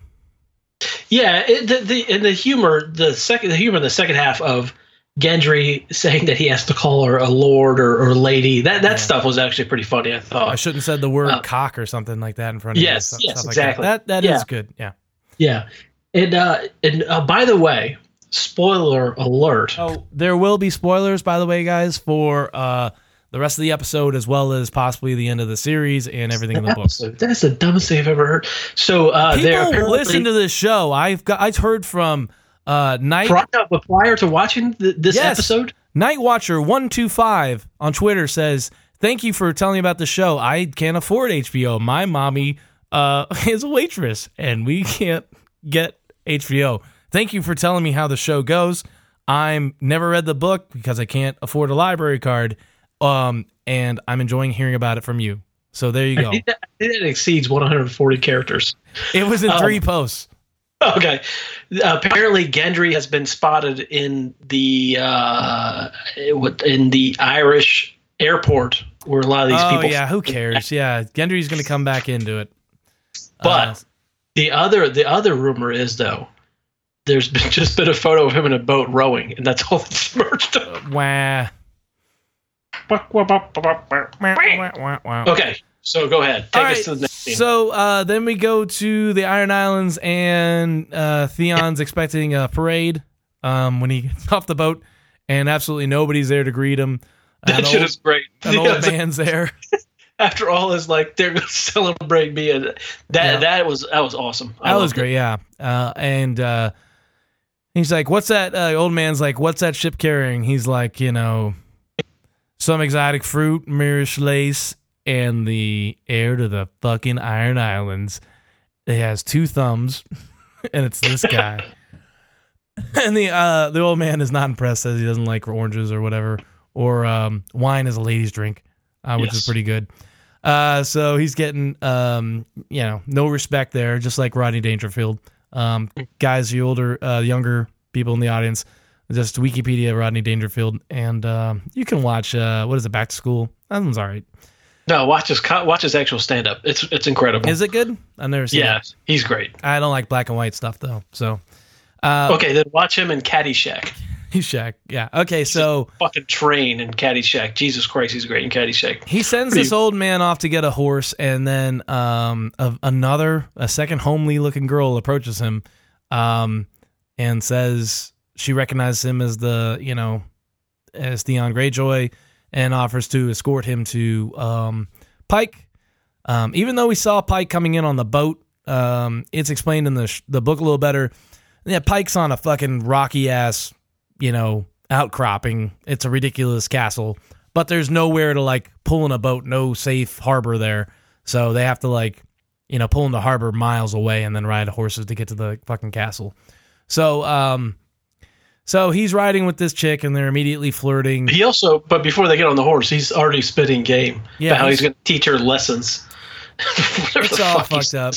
Yeah, it, the the and the humor, the second the humor in the second half of Gendry saying that he has to call her a lord or, or lady. That that Yeah. stuff was actually pretty funny. I thought. I shouldn't have said the word Uh, cock or something like that in front of you. Yes, Stuff- yes, stuff like exactly. That that, that is Yeah. good. Yeah. Yeah, and uh, and uh, by the way, spoiler alert. Oh, there will be spoilers, by the way, guys, for uh, the rest of the episode as well as possibly the end of the series and everything in the book. That's the dumbest thing I've ever heard. So uh, People listen to this show. I've got I've heard from uh, Night prior, prior to watching th- this Yes. episode. Night Watcher one two five on Twitter says, "Thank you for telling me about the show. I can't afford HBO. My mommy uh, *laughs* is a waitress, and we can't get HBO. Thank you for telling me how the show goes. I'm never read the book because I can't afford a library card, um, and I'm enjoying hearing about it from you. So there you go. It *laughs* that, I think that exceeds 140 characters. It was in Um, three posts. Okay. Apparently, Gendry has been spotted in the uh, in the Irish airport where a lot of these Oh people. yeah, who cares? Yeah, Gendry's going to come back into it. But Uh, the other the other rumor is though, there's been, *laughs* just been a photo of him in a boat rowing, and that's all that's merged up. wah. Okay, so go ahead, take All us right, to the next scene. So uh, then we go to the Iron Islands, and uh, Theon's expecting a parade um, when he gets *laughs* off the boat, and absolutely nobody's there to greet him. that An shit old, is great. an old man's there. *laughs* After all, is like they're gonna celebrate me, and that Yeah. that was that was awesome. I That was loved it. great, yeah. Uh, and uh, he's like, "What's that?" Uh, old man's like, "What's that ship carrying?" He's like, "You know, some exotic fruit, Myrish lace, and the heir to the fucking Iron Islands. It has two thumbs, *laughs* and it's this guy." *laughs* and the uh, the old man is not impressed, says he doesn't like oranges or whatever, or um, wine is a lady's drink, uh, which is pretty good. Uh, so he's getting, um, you know, no respect there, just like Rodney Dangerfield. Um, guys, the older, uh, younger people in the audience, just Wikipedia Rodney Dangerfield, and um, you can watch. Uh, what is it? Back to School. That one's all right. No, watch his watch his actual stand up. It's it's incredible. Is it good? I've never seen yeah, it. he's great. I don't like black and white stuff though. So uh Okay, then watch him in Caddyshack. He's *laughs* Shaq. Yeah. Okay, so Fucking train in Caddyshack. Jesus Christ, he's great in Caddyshack. he sends this old man off to get a horse and then um a, another a second homely looking girl approaches him um and says she recognizes him as the, you know, as Theon Greyjoy and offers to escort him to um Pike. Um, even though we saw Pike coming in on the boat, um, it's explained in the sh- the book a little better. Yeah, Pike's on a fucking rocky ass, you know, outcropping. It's a ridiculous castle, but there's nowhere to like pull in a boat. No safe harbor there, so they have to like, you know, pull in the harbor miles away and then ride horses to get to the fucking castle. So, um, so he's riding with this chick and they're immediately flirting. He also, but before they get on the horse, he's already spitting game Yeah, about how he's he's- going to teach her lessons. *laughs* It's all fuck fucked up.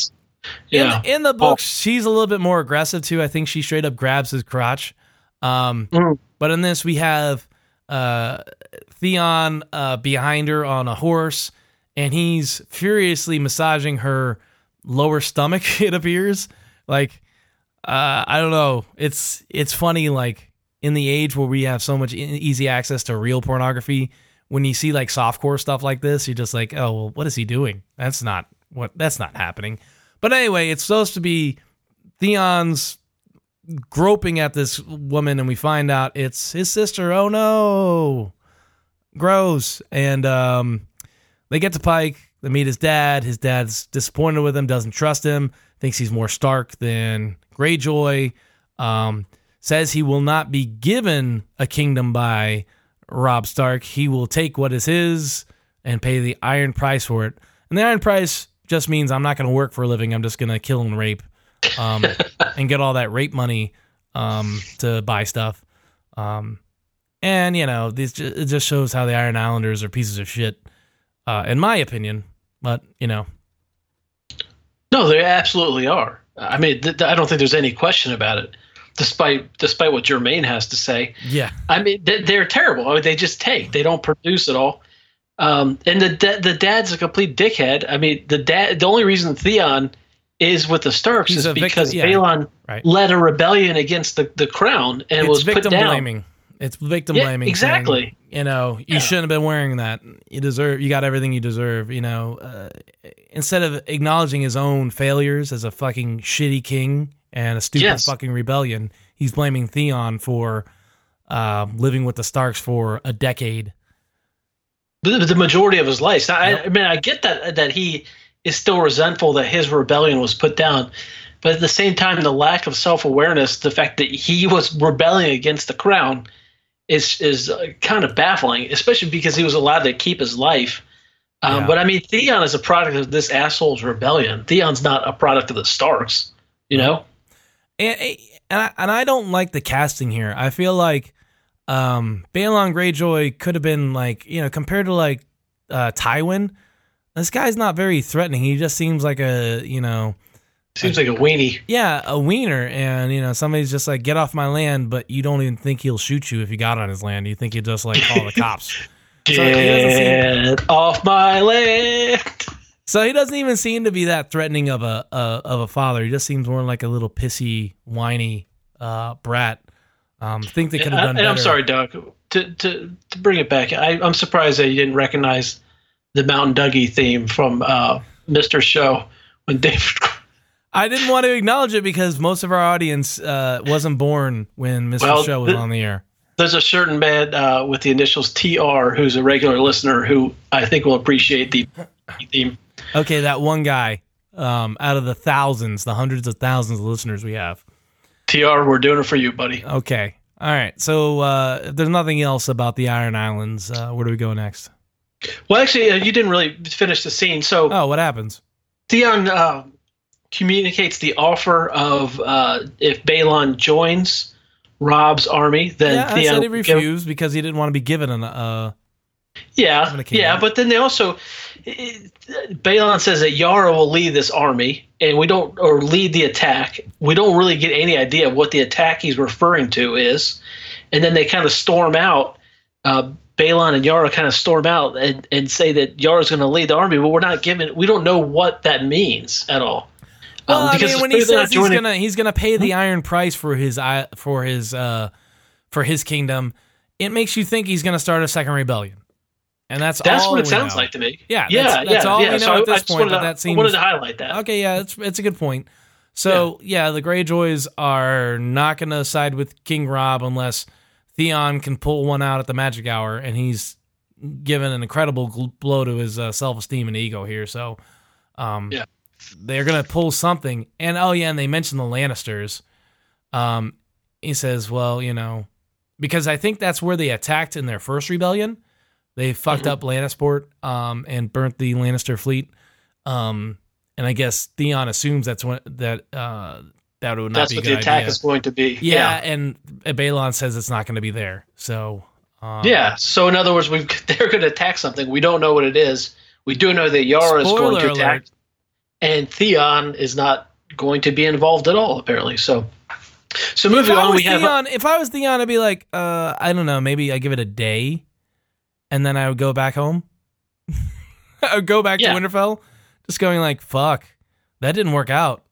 Yeah. In, in the book, she's a little bit more aggressive too. I think she straight up grabs his crotch. Um, Mm. But in this, we have uh, Theon uh, behind her on a horse, and he's furiously massaging her lower stomach. *laughs* It appears like uh, I don't know. It's it's funny like in the age where we have so much easy access to real pornography. When you see like softcore stuff like this, you're just like, oh well, what is he doing? That's not what that's not happening. But anyway, it's supposed to be Theon's groping at this woman, and we find out it's his sister. Oh no, gross! And um, they get to Pike. They meet his dad. His dad's disappointed with him, doesn't trust him, thinks he's more Stark than Greyjoy. Um, says he will not be given a kingdom by Robb Stark. He will take what is his and pay the iron price for it. And the iron price just means I'm not going to work for a living. I'm just going to kill and rape um, *laughs* and get all that rape money um, to buy stuff. Um, and, you know, this ju- it just shows how the Iron Islanders are pieces of shit, uh, in my opinion. But, you know, No, they absolutely are. I mean, th- th- I don't think there's any question about it. Despite despite what Jermaine has to say, yeah. I mean, they- they're terrible. I mean, they just take. They don't produce at all. Um, and the da- the dad's a complete dickhead. I mean, the dad. The only reason Theon is with the Starks He's is a victim- because yeah, Balon right. led a rebellion against the, the crown and it's was put victim down. blaming. It's victim Yeah, blaming. saying, exactly. you know, you Yeah. shouldn't have been wearing that. You deserve. You got everything you deserve. You know, uh, instead of acknowledging his own failures as a fucking shitty king and a stupid Yes. fucking rebellion, he's blaming Theon for uh, living with the Starks for a decade. the, the majority of his life. Yep. I, I mean, I get that that he is still resentful that his rebellion was put down, but at the same time, the lack of self awareness, the fact that he was rebelling against the crown, is is uh, kind of baffling, especially because he was allowed to keep his life. Um, Yeah. But I mean, Theon is a product of this asshole's rebellion. Theon's not a product of the Starks, you know. And and I, and I don't like the casting here. I feel like um, Balon Greyjoy could have been like you know compared to like uh, Tywin. This guy's not very threatening. He just seems like a you know Seems like a weenie. yeah a wiener, and you know somebody's just like get off my land, but you don't even think he'll shoot you if you got on his land. You think he'd just like call the cops. *laughs* So he doesn't seem- Get off my land. So he doesn't even seem to be that threatening of a, a of a father. He just seems more like a little pissy, whiny uh, brat. Um, think they could have done and. I'm sorry, Doug. To to to bring it back, I, I'm surprised that you didn't recognize the Mountain Dougie theme from uh, Mr. Show when *laughs* David. I didn't want to acknowledge it because most of our audience uh, wasn't born when Mr. Well, Show was the- on the air. There's a certain man uh, with the initials TR who's a regular listener who I think will appreciate the theme. Okay, that one guy um, out of the thousands, the hundreds of thousands of listeners we have. TR, we're doing it for you, buddy. Okay, all right. So uh, if there's nothing else about the Iron Islands, uh, where do we go next? Well, actually, uh, you didn't really finish the scene. So Oh, what happens? Theon uh, communicates the offer of uh, if Balon joins Robb's army, then yeah, I Theon said he will give- refused because he didn't want to be given an. Uh, Yeah, yeah, that. but then they also it- Balon says that Yara will lead this army, and we don't or lead the attack. We don't really get any idea of what the attack he's referring to is, and then they kind of storm out, uh, Balon and Yara kind of storm out and, and say that Yara's going to lead the army, but we're not given. We don't know what that means at all. Well, Um, I because mean, when he says he's gonna he's gonna pay the iron price for his for his uh for his kingdom, it makes you think he's gonna start a second rebellion, and that's That's all what it sounds know. like to me. Yeah, yeah, that's- that's yeah, all we know so at this point, wanted to- that I wanted seems- to highlight that. Okay, yeah, it's it's a good point. So yeah, the Greyjoys are not going to side with King Robb unless Theon can pull one out at the magic hour, and he's given an incredible gl- blow to his uh, self esteem and ego here. So, um, Yeah. they're to pull something. And oh yeah, and they mentioned the Lannisters. Um, he says, well, you know, because I think that's where they attacked in their first rebellion. They fucked Mhm. up Lannisport um, and burnt the Lannister fleet. Um, and I guess Theon assumes that's what that uh, that would not That's be a what the attack idea. is going to be. yeah, and Balon says it's not going to be there. So um, Yeah. So in other words, we *laughs* they're going to attack something. We don't know what it is. We do know that Yara is going to attack, alert. and Theon is not going to be involved at all. Apparently. So. So moving on, we have Theon, if I was Theon, I'd be like, uh, I don't know, maybe I give it a day, and then I would go back home. *laughs* I would go back Yeah. to Winterfell, just going like, "Fuck, that didn't work out."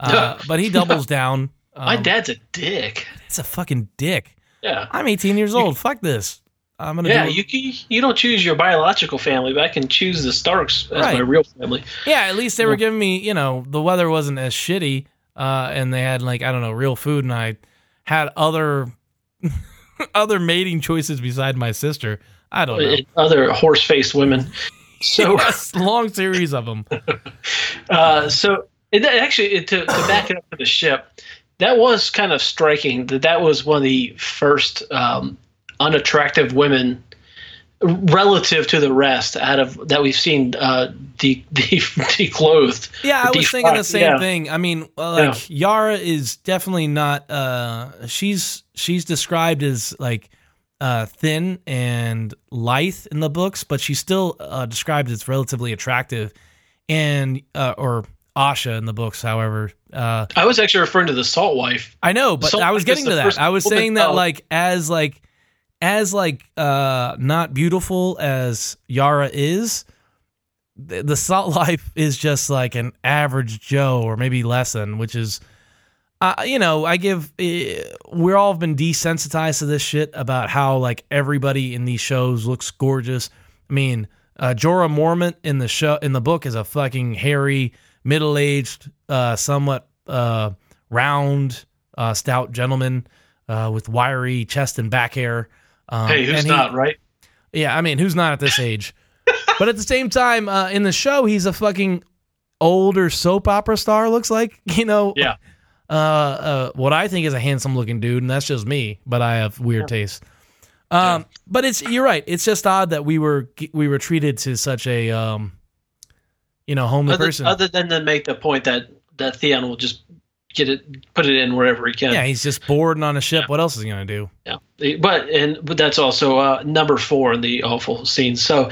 Uh, *laughs* but he doubles down. my Um, dad's a dick. It's a fucking dick. Yeah. I'm 18 years old. Fuck this. I'm gonna Yeah, do. you you don't choose your biological family, but I can choose the Starks as Right. my real family. yeah, at least they were giving me. You know, the weather wasn't as shitty, uh, and they had like I don't know real food, and I had other *laughs* other mating choices beside my sister. I don't know. And Other horse-faced women. So, *laughs* yes, long series of them. uh, so that actually it- to, to back it up to the ship, that was kind of striking. That that was one of the first um, unattractive women relative to the rest out of that we've seen uh, de, de, *laughs* declothed. Yeah, I was Defrocked, thinking the same yeah. thing. I mean, uh, like Yara is definitely not. Uh, she's she's described as like uh, thin and lithe in the books, but she's still uh, described as relatively attractive, and uh, or Asha in the books. However, uh, I was actually referring to the Salt Wife. I know, but I was getting to that. I was saying that oh. like as like as like uh not beautiful as Yara is, the, the salt *laughs* life is just like an average Joe or maybe less than, which is uh, you know, I give uh, we're all been desensitized to this shit about how like everybody in these shows looks gorgeous. I mean, uh, Jorah Mormont in the show in the book is a fucking hairy, middle aged, uh, somewhat uh, round, uh, stout gentleman uh, with wiry chest and back hair. Um, hey, who's he- not right? yeah, I mean, who's not at this age? *laughs* but at the same time, uh, in the show, he's a fucking older soap opera star. Looks like *laughs* you know. Yeah. Uh, uh, what I think is a handsome looking dude, and that's just me. But I have weird taste. Um, but it's you're right. It's just odd that we were we were treated to such a um, you know, homely Other, person. other than to make the point that that Theon will just get it, put it in wherever he can. yeah, he's just bored and on a ship. What else is he gonna do? Yeah, but and but that's also uh, number four in the awful scene. So,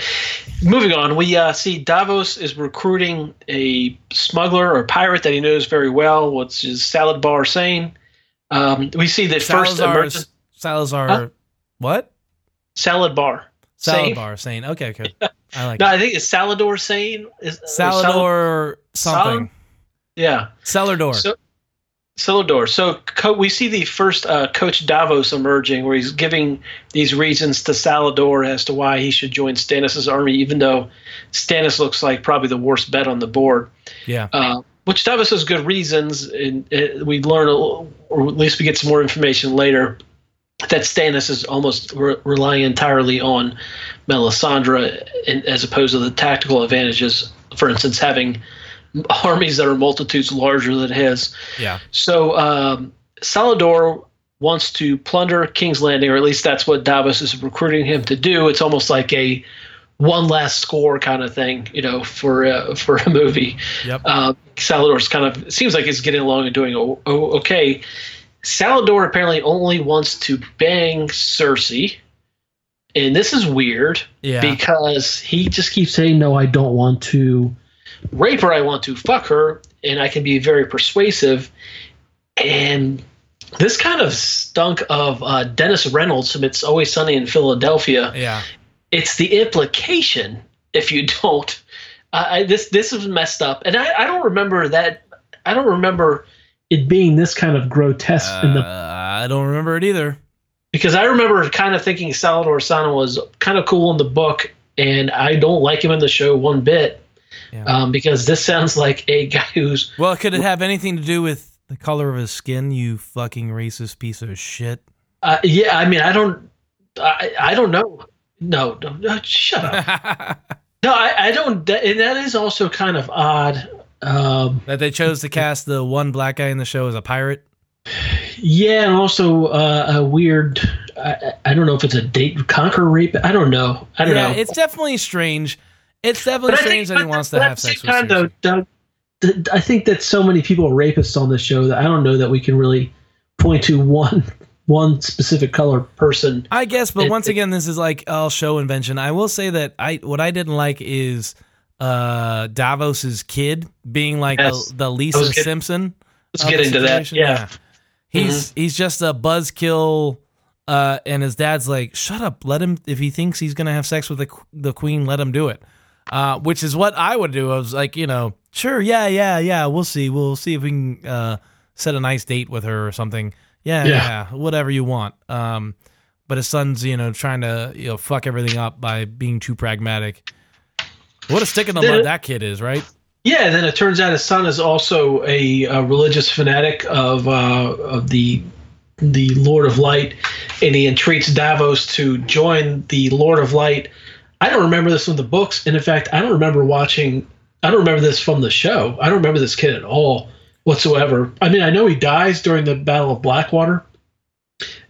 moving on, we uh, see Davos is recruiting a smuggler or pirate that he knows very well, which is Salad Bar Sane. Um, we see the first Salazar. emergent Salazar. Huh? What? Salad Bar. Salad Sane? okay, okay. *laughs* I like No, I think it's Salador Sane. Is or Salad- Salador something. yeah. Celador. So, Celador. So co- we see the first uh, Coach Davos emerging, where he's giving these reasons to Salladhor as to why he should join Stannis' army, even though Stannis looks like probably the worst bet on the board. yeah. Uh, which Davos has good reasons, and uh, we learn, a little, or at least we get some more information later, that Stannis is almost re- relying entirely on Melisandre, in, as opposed to the tactical advantages. For instance, having armies that are multitudes larger than his. Yeah. So um, Salladhor wants to plunder King's Landing, or at least that's what Davos is recruiting him to do. It's almost like a one last score kind of thing, you know, for uh, for a movie. Yep. Uh, Salladhor's kind of seems like he's getting along and doing okay. Salladhor apparently only wants to bang Cersei, and this is weird Yeah. because he just keeps saying, "No, I don't want to rape her. I want to fuck her," and I can be very persuasive. And this kind of stunk of uh, Dennis Reynolds from It's Always Sunny in Philadelphia. Yeah. It's the implication if you *laughs* don't. Uh, I, this this was messed up, and I, I don't remember that. I don't remember it being this kind of grotesque uh, in the. I don't remember it either. Because I remember kind of thinking Salvador Sana was kind of cool in the book, and I don't like him in the show one bit. Yeah. Um, because this sounds *laughs* like a guy who's. Well, could it have anything to do with the color of his skin? You fucking racist piece of shit. Uh, yeah, I mean, I don't, I, I don't know. No, no, no shut up. *laughs* no, I, I don't. And that is also kind of odd. Um, that they chose to *laughs* cast the one black guy in the show as a pirate. Yeah, and also uh, a weird. I, I, don't know if it's a date conquer rape. I don't know. I don't yeah, know. It's definitely strange. It's definitely strange think, that he wants to have sex with. Time, though, Doug, I think that so many people are rapists on this show that I don't know that we can really point to one *laughs* one specific color person. I guess, but it, once again, this is like all show invention. I will say that I what I didn't like is uh Davos's kid being like yes. the, the Lisa Simpson. Let's get into that. Yeah. yeah. He's mm-hmm. he's just a buzzkill uh, and his dad's like, "Shut up! Let him. If he thinks he's gonna have sex with the the queen, let him do it." Uh, which is what I would do. I was like, you know, sure, yeah, yeah, yeah. We'll see. We'll see if we can uh, set a nice date with her or something. Yeah, yeah, yeah whatever you want. Um, but his son's, you know, trying to you know fuck everything up by being too pragmatic. What a stick in the mud that kid is, right? Yeah, and then it turns out his son is also a, a religious fanatic of uh, of the the Lord of Light, and he entreats Davos to join the Lord of Light. I don't remember this from the books, and in fact, I don't remember watching. I don't remember this from the show. I don't remember this kid at all whatsoever. I mean, I know he dies during the Battle of Blackwater,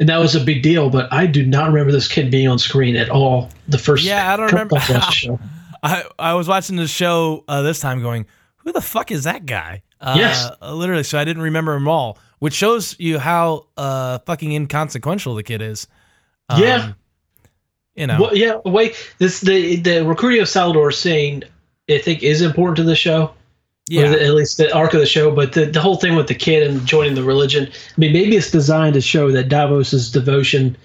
and that was a big deal. But I do not remember this kid being on screen at all. The first yeah, I don't remember. *laughs* I I was watching the show uh, this time, going, "Who the fuck is that guy?" Uh, yes, literally. So I didn't remember him all, which shows you how uh, fucking inconsequential the kid is. Um, yeah, you know. Well, yeah. Wait, this the the Recruiting of Salvador saying I think is important to the show. Yeah, the, at least the arc of the show. But the the whole thing with the kid and joining the religion. I mean, maybe it's designed to show that Davos's devotion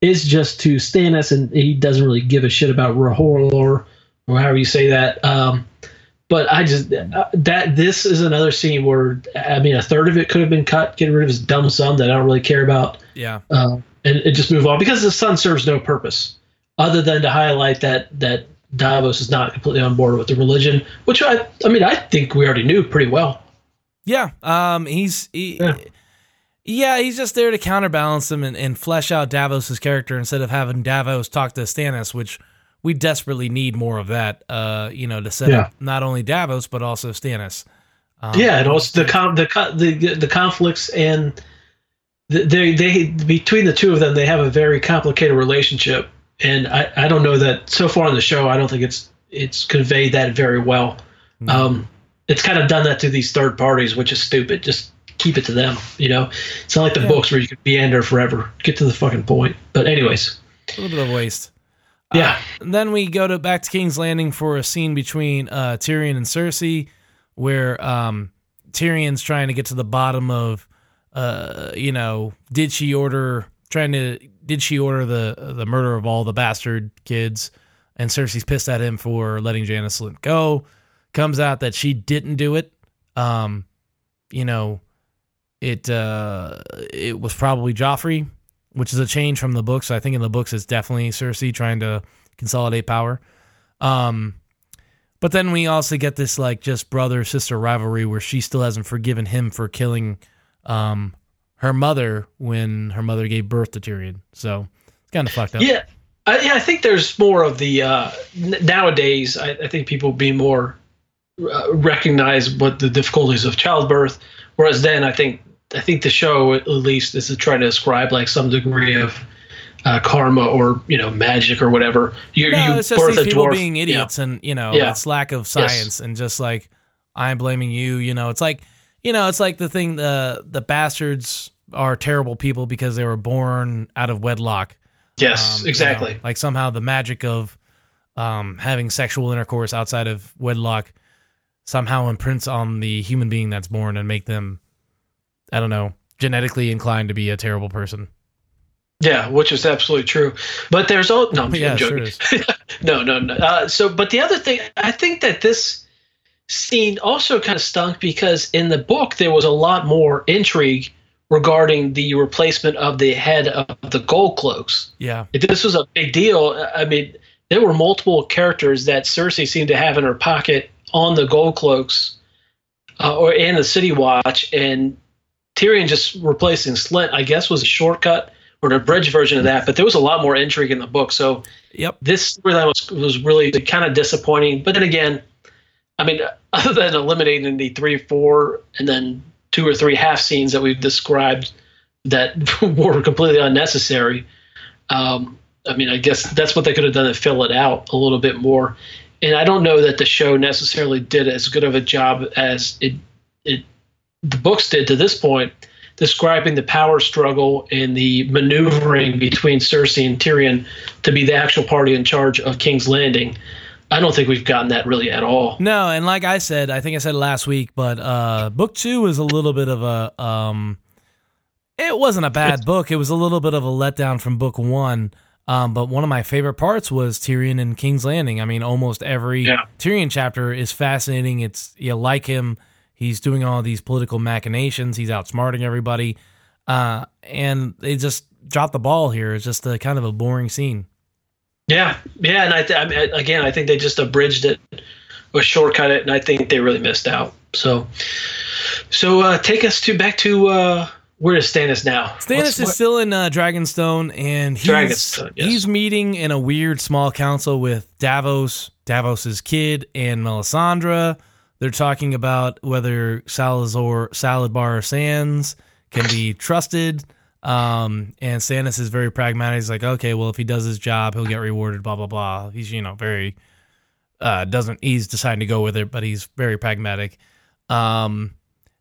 is just to Stannis, and he doesn't really give a shit about R'hllor or however you say that. Um, but I just that this is another scene where I mean a third of it could have been cut, getting rid of his dumb son that I don't really care about. Yeah, uh, and, and just move on because the son serves no purpose other than to highlight that that Davos is not completely on board with the religion, which I I mean I think we already knew pretty well. Yeah, um, he's he, yeah. yeah. he's just there to counterbalance him and, and flesh out Davos's character instead of having Davos talk to Stannis, which we desperately need more of that. Uh, you know, to set yeah. up not only Davos but also Stannis. Um, yeah, and also the com- the the the conflicts and they they between the two of them they have a very complicated relationship, and I I don't know that so far on the show I don't think it's it's conveyed that very well. Mm-hmm. Um, it's kind of done that to these third parties, which is stupid. Just keep it to them, you know. It's not like the yeah. books where you could meander forever. Get to the fucking point. But anyways, a little bit of waste. Yeah. Uh, then we go to back to King's Landing for a scene between uh, Tyrion and Cersei, where um, Tyrion's trying to get to the bottom of, uh, you know, did she order trying to did she order the the murder of all the bastard kids? And Cersei's pissed at him for letting Janos Slynt go. Comes out that she didn't do it. Um, you know, it uh, it was probably Joffrey which is a change from the books. I think in the books it's definitely Cersei trying to consolidate power. Um, but then we also get this like just brother sister rivalry where she still hasn't forgiven him for killing um, her mother when her mother gave birth to Tyrion. So it's kind of fucked up. Yeah. I, yeah, I think there's more of the uh, nowadays. I, I, think people be more uh, recognize what the difficulties of childbirth, whereas then I think I think the show at least is to try to describe like some degree of uh, karma or you know magic or whatever. You, no, you it's just these people dwarf, being idiots yeah. and you know yeah. it's lack of science yes. and just like I'm blaming you. You know, it's like you know it's like the thing the the bastards are terrible people because they were born out of wedlock. Yes, um, exactly. You know, like somehow the magic of um, having sexual intercourse outside of wedlock somehow imprints on the human being that's born and make them I don't know, genetically inclined to be a terrible person. Yeah, which is absolutely true. But there's all no, I'm, Yeah, I'm sure joking. *laughs* no, no, no. Uh, so, but the other thing, I think that this scene also kind of stunk because in the book there was a lot more intrigue regarding the replacement of the head of the gold cloaks. Yeah. This was a big deal, I mean, there were multiple characters that Cersei seemed to have in her pocket on the gold cloaks, uh, or in the City Watch, and Tyrion just replacing Slynt, I guess, was a shortcut or an abridged version of that. But there was a lot more intrigue in the book, so Yep. this storyline was was really kind of disappointing. But then again, I mean, *laughs* other than eliminating the three, four, and then two or three half scenes that we've described that *laughs* were completely unnecessary. Um, I mean, I guess that's what they could have done to fill it out a little bit more. And I don't know that the show necessarily did as good of a job as it it the books did to this point, describing the power struggle and the maneuvering between Cersei and Tyrion to be the actual party in charge of King's Landing. I don't think we've gotten that really at all. No, and like I said, I think I said last week, but uh book 2 was a little bit of a um it wasn't a bad book. It was a little bit of a letdown from book 1. Um, but one of my favorite parts was Tyrion and King's Landing. I mean, almost every Yeah. Tyrion chapter is fascinating. It's you like him. He's doing all these political machinations. He's outsmarting everybody. Uh, and they just dropped the ball here. It's just a kind of a boring scene. Yeah, yeah, and I, th- I mean, again, I think they just abridged it or shortcut it, and I think they really missed out. So, so uh, take us to back to uh, where is Stannis now? Stannis What's- is still in uh, Dragonstone, and he's Dragonstone, yes. he's meeting in a weird small council with Davos, Davos's kid, and Melisandre. They're talking about whether Salazar Saladbar Sands can be trusted. Um, and Stannis is very pragmatic. He's like, okay, well, if he does his job, he'll get rewarded. Blah blah blah. He's you know very uh, doesn't he's deciding to go with it, but he's very pragmatic. Um,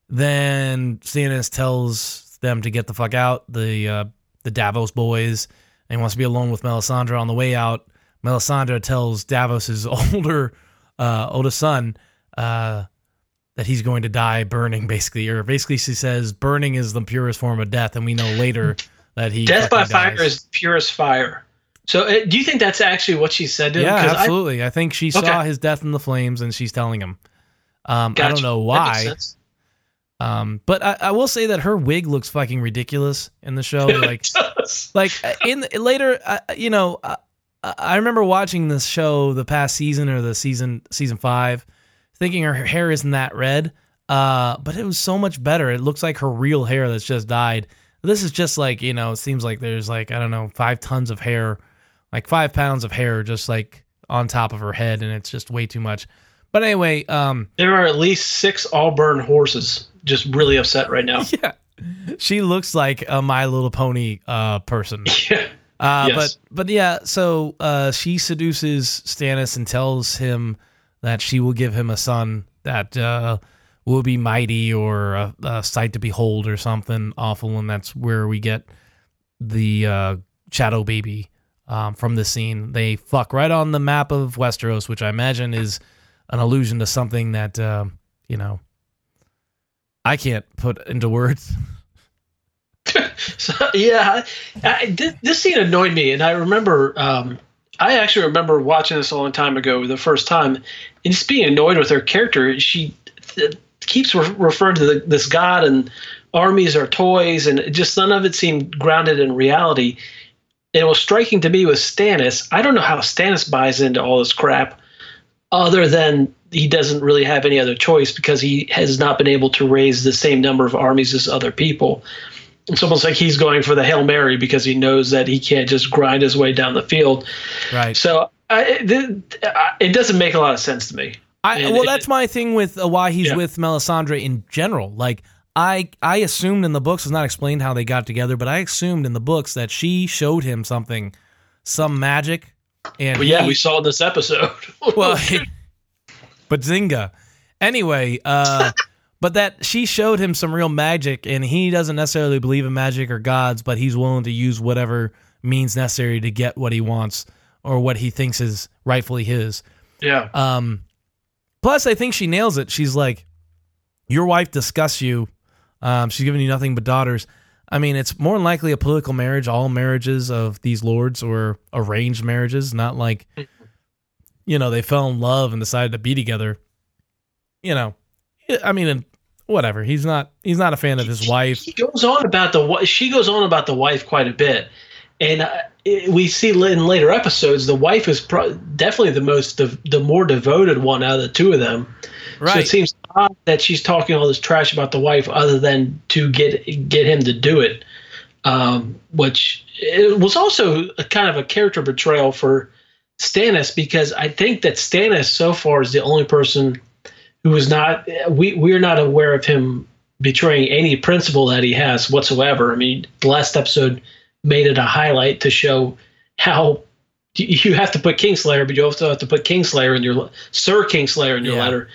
then Stannis tells them to get the fuck out, the uh, the Davos boys, and he wants to be alone with Melisandre. On the way out, Melisandre tells Davos's *laughs* older uh, oldest son uh, that he's going to die burning, *laughs* basically, or basically she says burning is the purest form of death, and we know later that he Death by fucking fire dies. is purest fire. So, uh, do you think that's actually what she said to him? yeah, 'Cause I- absolutely. I, think she saw Okay. his death in the flames, and she's telling him. Um, I don't know why. Um, but I, I will say that her wig looks fucking ridiculous in the show. *laughs* Like, like uh, in later, uh, you know, uh, I remember watching this show the past season or the season season five, thinking her hair isn't that red. Uh, but it was so much better. It looks like her real hair that's just dyed. This is just like you know, it seems like there's like I don't know, five tons of hair, like five pounds of hair, just like on top of her head, and it's just way too much. But anyway, um, there are at least six Auburn horses just really upset right now. *laughs* yeah, she looks like a My Little Pony uh person. *laughs* yeah. Uh, Yes. But but yeah, so uh, she seduces Stannis and tells him that she will give him a son that uh, will be mighty or a, a sight to behold or something awful, and that's where we get the uh, shadow baby um, from the scene. They fuck right on the map of Westeros, which I imagine is an allusion to something that uh, you know I can't put into words. *laughs* *laughs* So, yeah, I, this scene annoyed me, and I remember. Um, I actually remember watching this a long time ago, the first time, and just being annoyed with her character. She th- keeps re- referring to the, this god and armies are toys, and just none of it seemed grounded in reality. And it was striking to me with Stannis. I don't know how Stannis buys into all this crap, other than he doesn't really have any other choice because he has not been able to raise the same number of armies as other people it's almost like he's going for the hail mary because he knows that he can't just grind his way down the field. Right. So I, it, it doesn't make a lot of sense to me. I And well, it- that's my thing with uh, why he's Yeah. with Melisandre in general. Like I, I assumed in the books it's not explained how they got together, but I assumed in the books that she showed him something, some magic, and But yeah, he- we saw in this episode. well, *laughs* *laughs* but Zinga. Anyway, uh, *laughs* but that she showed him some real magic, and he doesn't necessarily believe in magic or gods, but he's willing to use whatever means necessary to get what he wants or what he thinks is rightfully his. yeah, Um, plus, I think she nails it. She's like, "Your wife disgusts you. Um, she's giving you nothing but daughters. I mean, it's more than likely a political marriage. All marriages of these lords or arranged marriages, not like, you know, they fell in love and decided to be together. You know, I mean, whatever. He's not. He's not a fan of his wife. He goes on about the. She goes on about the wife quite a bit, and uh, we see in later episodes the wife is pro- definitely the most the, the more devoted one out of the two of them. So Right. it seems odd that she's talking all this trash about the wife, other than to get get him to do it, um, which it was also a kind of a character betrayal for Stannis because I think that Stannis so far is the only person who is not we we're not aware of him betraying any principle that he has whatsoever. I mean, the last episode made it a highlight to show how *laughs* you have to put Kingslayer, but you also have to put Kingslayer in your Sir Kingslayer in your Yeah. letter.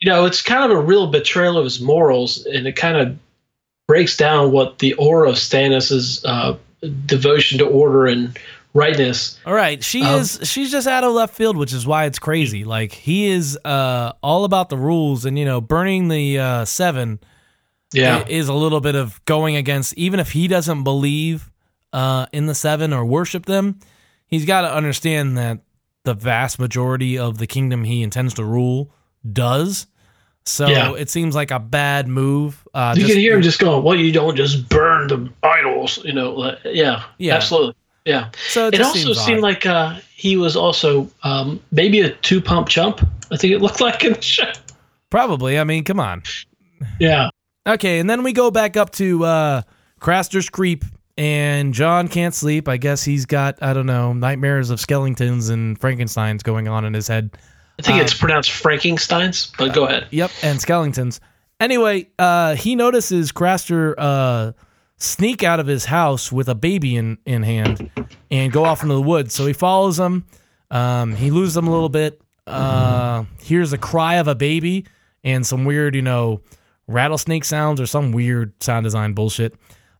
You know, it's kind of a real betrayal of his morals, and it kind of breaks down what the aura of Stannis's uh, devotion to order and rightness. All right, she Um, is. She's just out of left field, which is why it's crazy. Like he is uh, all about the rules, and you know, burning the uh, seven Yeah, is a little bit of going against. Even if he doesn't believe uh, in the seven or worship them, he's got to understand that the vast majority of the kingdom he intends to rule does. So Yeah. it seems like a bad move. Uh, you just- can hear him just going, "Well, you don't just burn the idols," you know? like, yeah, Yeah. absolutely, yeah. So it, It also seems seemed like uh, he was also um, maybe a two pump chump. I think it looked *laughs* like in the show. probably. I mean, come on. Yeah, Okay, and then we go back up to uh Craster's Creep and Jon can't sleep. I guess he's got, I don't know, nightmares of skeletons and Frankenstein's going on in his head. I think Uh, it's pronounced Frankenstein's, but go ahead. Yep, and skeletons. Anyway, uh he notices Craster uh sneak out of his house with a baby in, in hand and go off into the woods. So he follows him. Um, he loses him a little bit. Uh, hears a cry of a baby and some weird, you know, rattlesnake sounds or some weird sound design bullshit.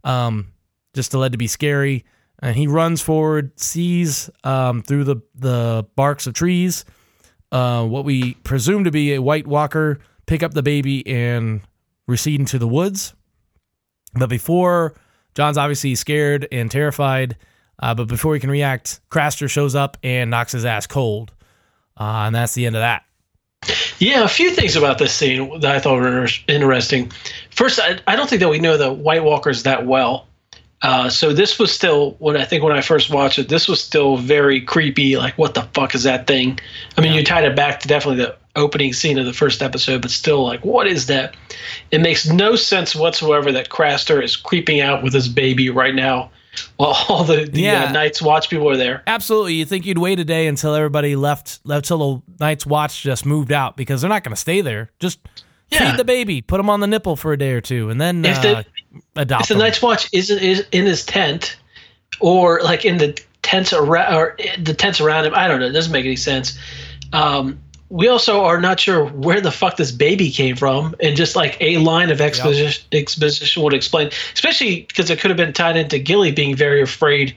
Um, just to let to be scary. And he runs forward, sees um, through the, the barks of trees uh, what we presume to be a White Walker pick up the baby and recede into the woods. But before Jon's obviously scared and terrified, uh, but before he can react, Craster shows up and knocks his ass cold. Uh, and that's the end of that. Yeah, a few things about this scene that I thought were interesting. First, I, I don't think that we know the White Walkers that well. Uh, so this was still when I think when I first watched it, this was still very creepy. Like, what the fuck is that thing? I mean, you tied it back to definitely the opening scene of the first episode, but still, like, what is that? It makes no sense whatsoever that Craster is creeping out with his baby right now, while *laughs* all the, the Yeah. uh, Night's Watch people are there. Absolutely. You think you'd wait a day until everybody left, left till the Night's Watch just moved out because they're not going to stay there. Just Yeah. feed the baby, put him on the nipple for a day or two, and then If uh, the- adopt if the him. Night's Watch isn't is in his tent, or like in the tents around, or the tents around him, I don't know. It doesn't make any sense. Um, we also are not sure where the fuck this baby came from, and just like a line of exposition, exposition would explain, especially because it could have been tied into Gilly being very afraid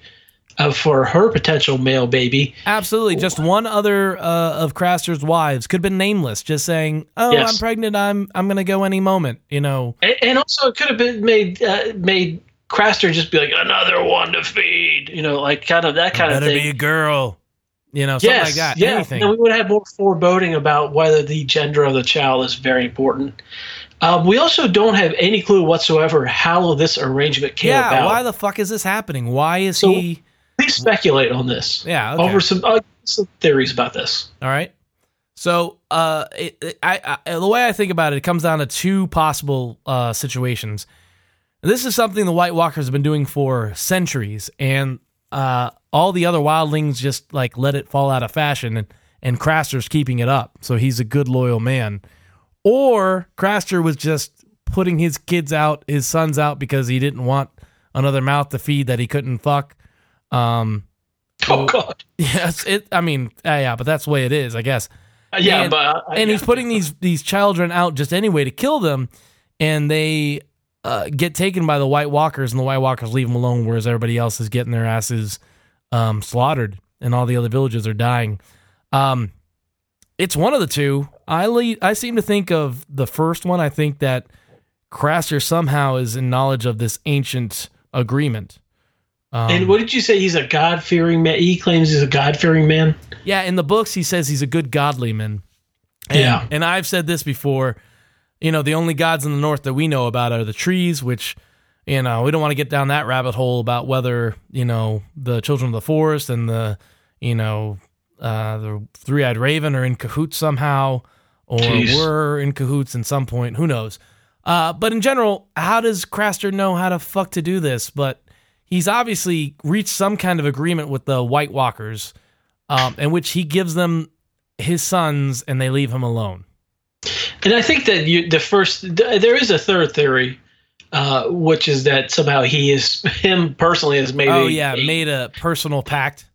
of for her potential male baby. Absolutely. Just one other uh, of Craster's wives could have been nameless, just saying, "Oh, Yes. I'm pregnant. I'm I'm going to go any moment." You know. And, and also, it could have been made uh, made Craster just be like another one to feed, you know, like kind of that kind of thing. Be a girl. You know, something like that. Yeah, Anything. and we would have more foreboding about whether the gender of the child is very important. Um, we also don't have any clue whatsoever how this arrangement came yeah. about. Why the fuck is this happening? Why is So- he? Please speculate on this. Yeah. Okay. Over some, uh, some theories about this. All right. So, uh, it, it- I, I, the way I think about it, it comes down to two possible uh, situations. This is something the White Walkers have been doing for centuries, and uh, all the other wildlings just like let it fall out of fashion, and and Craster's keeping it up, so he's a good loyal man. Or Craster was just putting his kids out, his sons out, because he didn't want another mouth to feed that he couldn't fuck. Um, Oh *laughs* God. yes, it. I mean, uh, yeah, but that's the way it is, I guess Uh, yeah, And- but uh, and yeah. he's putting these these children out just anyway to kill them, and they uh, get taken by the White Walkers, and the White Walkers leave them alone, whereas everybody else is getting their asses um, slaughtered, and all the other villages are dying. Um, it's one of the two. I le- I seem to think of the first one. I think that Craster somehow is in knowledge of this ancient agreement. Um, and what did you say? He's a God fearing man. He claims he's a God fearing man. Yeah, in the books he says he's a good godly man. And, Yeah. and I've said this before. You know, the only gods in the north that we know about are the trees, which you know we don't want to get down that rabbit hole about whether you know the children of the forest and the you know uh, the three-eyed raven are in cahoots somehow, or Jeez. were in cahoots in some point. Who knows? Uh, but in general, how does Craster know how to fuck to do this? But he's obviously reached some kind of agreement with the White Walkers, um, in which he gives them his sons and they leave him alone. And I think that you, the first, th- there is a third theory, uh, which is that somehow he is, *laughs* him personally has made, oh a- yeah, made a personal pact.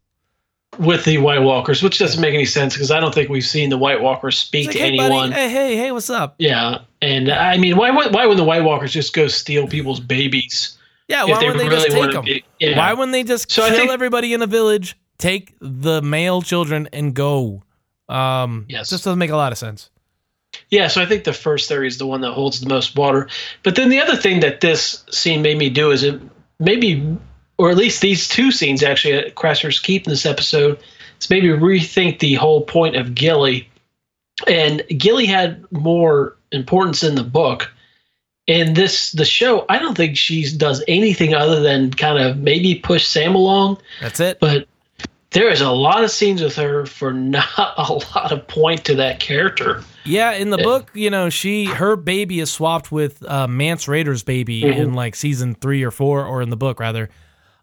with the White Walkers, which doesn't make any sense because I don't think we've seen the White Walkers speak It's to hey, anyone. buddy, hey, hey, hey, what's up? Yeah, and I mean, why would why would the White Walkers just go steal people's babies? Yeah, why wouldn't they really just take them? be- yeah. Why wouldn't they just So kill think- everybody in the village, take the male children, and go? Um, Yes. this doesn't make a lot of sense. Yeah, so I think the first theory is the one that holds the most water. But then the other thing that this scene made me do is it maybe, or at least these two scenes actually at Craster's Keep in this episode, is maybe rethink the whole point of Gilly. And Gilly had more importance in the book. In this the show, I don't think she does anything other than kind of maybe push Sam along That's it. but there is a lot of scenes with her for *laughs* not a lot of point to that character. Yeah, in the book, you know, she her baby is swapped with uh, Mance Rayder's baby Mhm. in like season three or four, or in the book rather.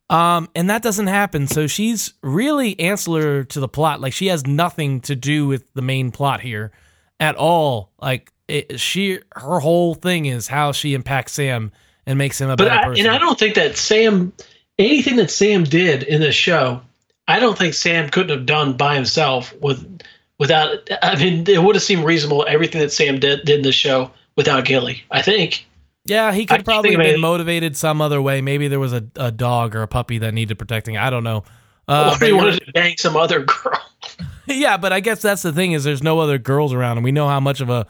Um, and that doesn't happen. So she's really ancillary to the plot. Like she has nothing to do with the main plot here at all. Like it, she, her whole thing is how she impacts Sam and makes him a But better I, person. and I don't think that Sam, anything that Sam did in the show, I don't think Sam couldn't have done by himself with without. I mean, it would have seemed reasonable everything that Sam did did in the show without Gilly. I think. yeah, he could probably have been motivated some other way. Maybe there was a, a dog or a puppy that needed protecting. I don't know. Uh, or he wanted to bang some other *laughs* girl. *laughs* Yeah, but I guess that's the thing is there's no other girls around, and we know how much of a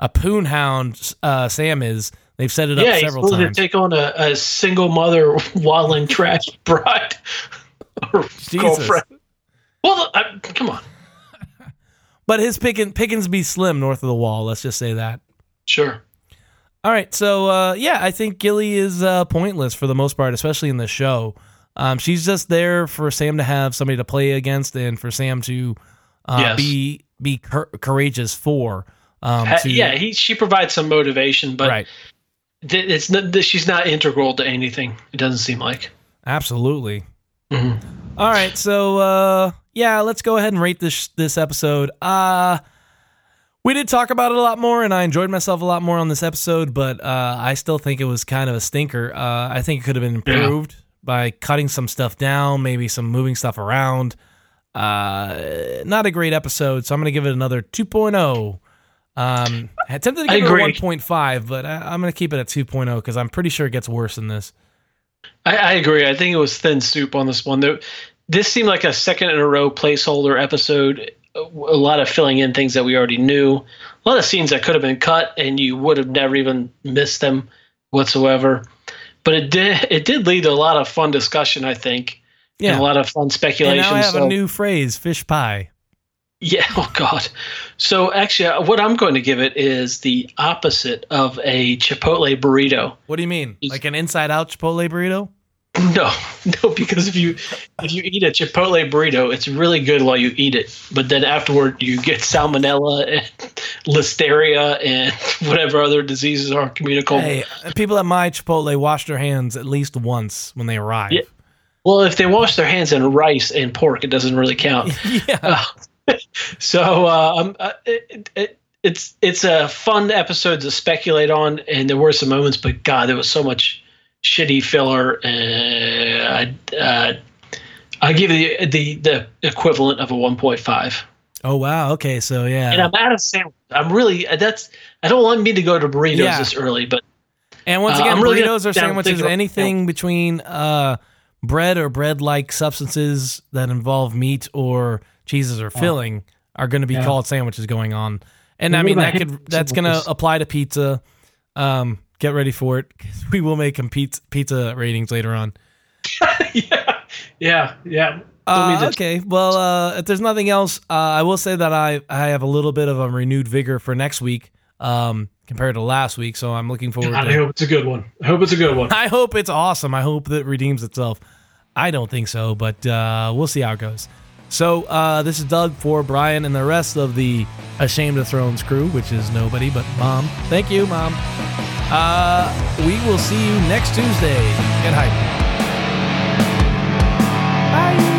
a poon hound uh, Sam is. They've set it up yeah, he's several willing times. to take on a, a single mother *laughs* waddling trash *laughs* bride or girlfriend. Well, I, come on. *laughs* but his Pickens Pickens be slim north of the wall. Let's just say that. Sure. All right, so uh, yeah, I think Gilly is uh, pointless for the most part, especially in the show. Um, she's just there for Sam to have somebody to play against, and for Sam to uh, Yes. be be cour- courageous for. Um, to, yeah, he, she provides some motivation, but right, th- it's not, th- she's not integral to anything. It doesn't seem like. absolutely. Mhm. All right, so uh yeah, let's go ahead and rate this this episode. Uh we did talk about it a lot more and I enjoyed myself a lot more on this episode, but uh I still think it was kind of a stinker. Uh I think it could have been improved by cutting some stuff down, maybe some moving stuff around. Uh not a great episode, so I'm going to give it another 2.0. Um I attempted to I give it a agree. 1.5, but I, I'm going to keep it at 2.0 cuz I'm pretty sure it gets worse than this. I, I agree. I think it was thin soup on this one. There, this seemed like a second in a row placeholder episode. A a lot of filling in things that we already knew. A lot of scenes that could have been cut, and you would have never even missed them whatsoever. But it did. It did lead to a lot of fun discussion. I think. Yeah. And a lot of fun speculation. And speculation. now I have so- a new phrase, fish pie. Yeah. *laughs* Oh God. So actually, uh, what I'm going to give it is the opposite of a Chipotle burrito. What do you mean? Like an inside out Chipotle burrito? *laughs* No, *laughs* no, because if you if you eat a Chipotle burrito, it's really good while you eat it, but then afterward you get salmonella and listeria and whatever other diseases are communicable. Hey, people at my Chipotle wash their hands at least once when they arrive. Yeah. Well, if they wash their hands in rice and pork, it doesn't really count. Yeah. *laughs* So uh, um, uh, it, it, it's it's a fun episode to speculate on, and there were some moments, but God, there was so much shitty filler. Uh, I uh, I give the the the equivalent of a one point five. Oh wow. Okay. So yeah. And I'm out of sandwich. I'm really that's I don't want me to go to burritos Yeah. this early, but And once Uh, again, I'm really burritos are sandwiches. Anything between uh, bread or bread-like substances that involve meat or cheeses or filling are going to be Yeah. called sandwiches going on. And I mean that could *laughs* that's going to apply to pizza. Um, get ready for it. *laughs* We will make them pizza, pizza ratings later on. *laughs* yeah, yeah, yeah. Uh, okay. Well, uh, if there's nothing else, uh, I will say that I, I have a little bit of a renewed vigor for next week um, compared to last week. So I'm looking forward God, to I hope it's a good one. I hope it's a good one. I hope it's awesome. I hope that redeems itself. I don't think so, but uh, we'll see how it goes. So uh, this is Doug for Brian and the rest of the Ashamed of Thrones crew, which is nobody but Mom. Thank you, Mom. Uh, we will see you next Tuesday. Get hype. Bye.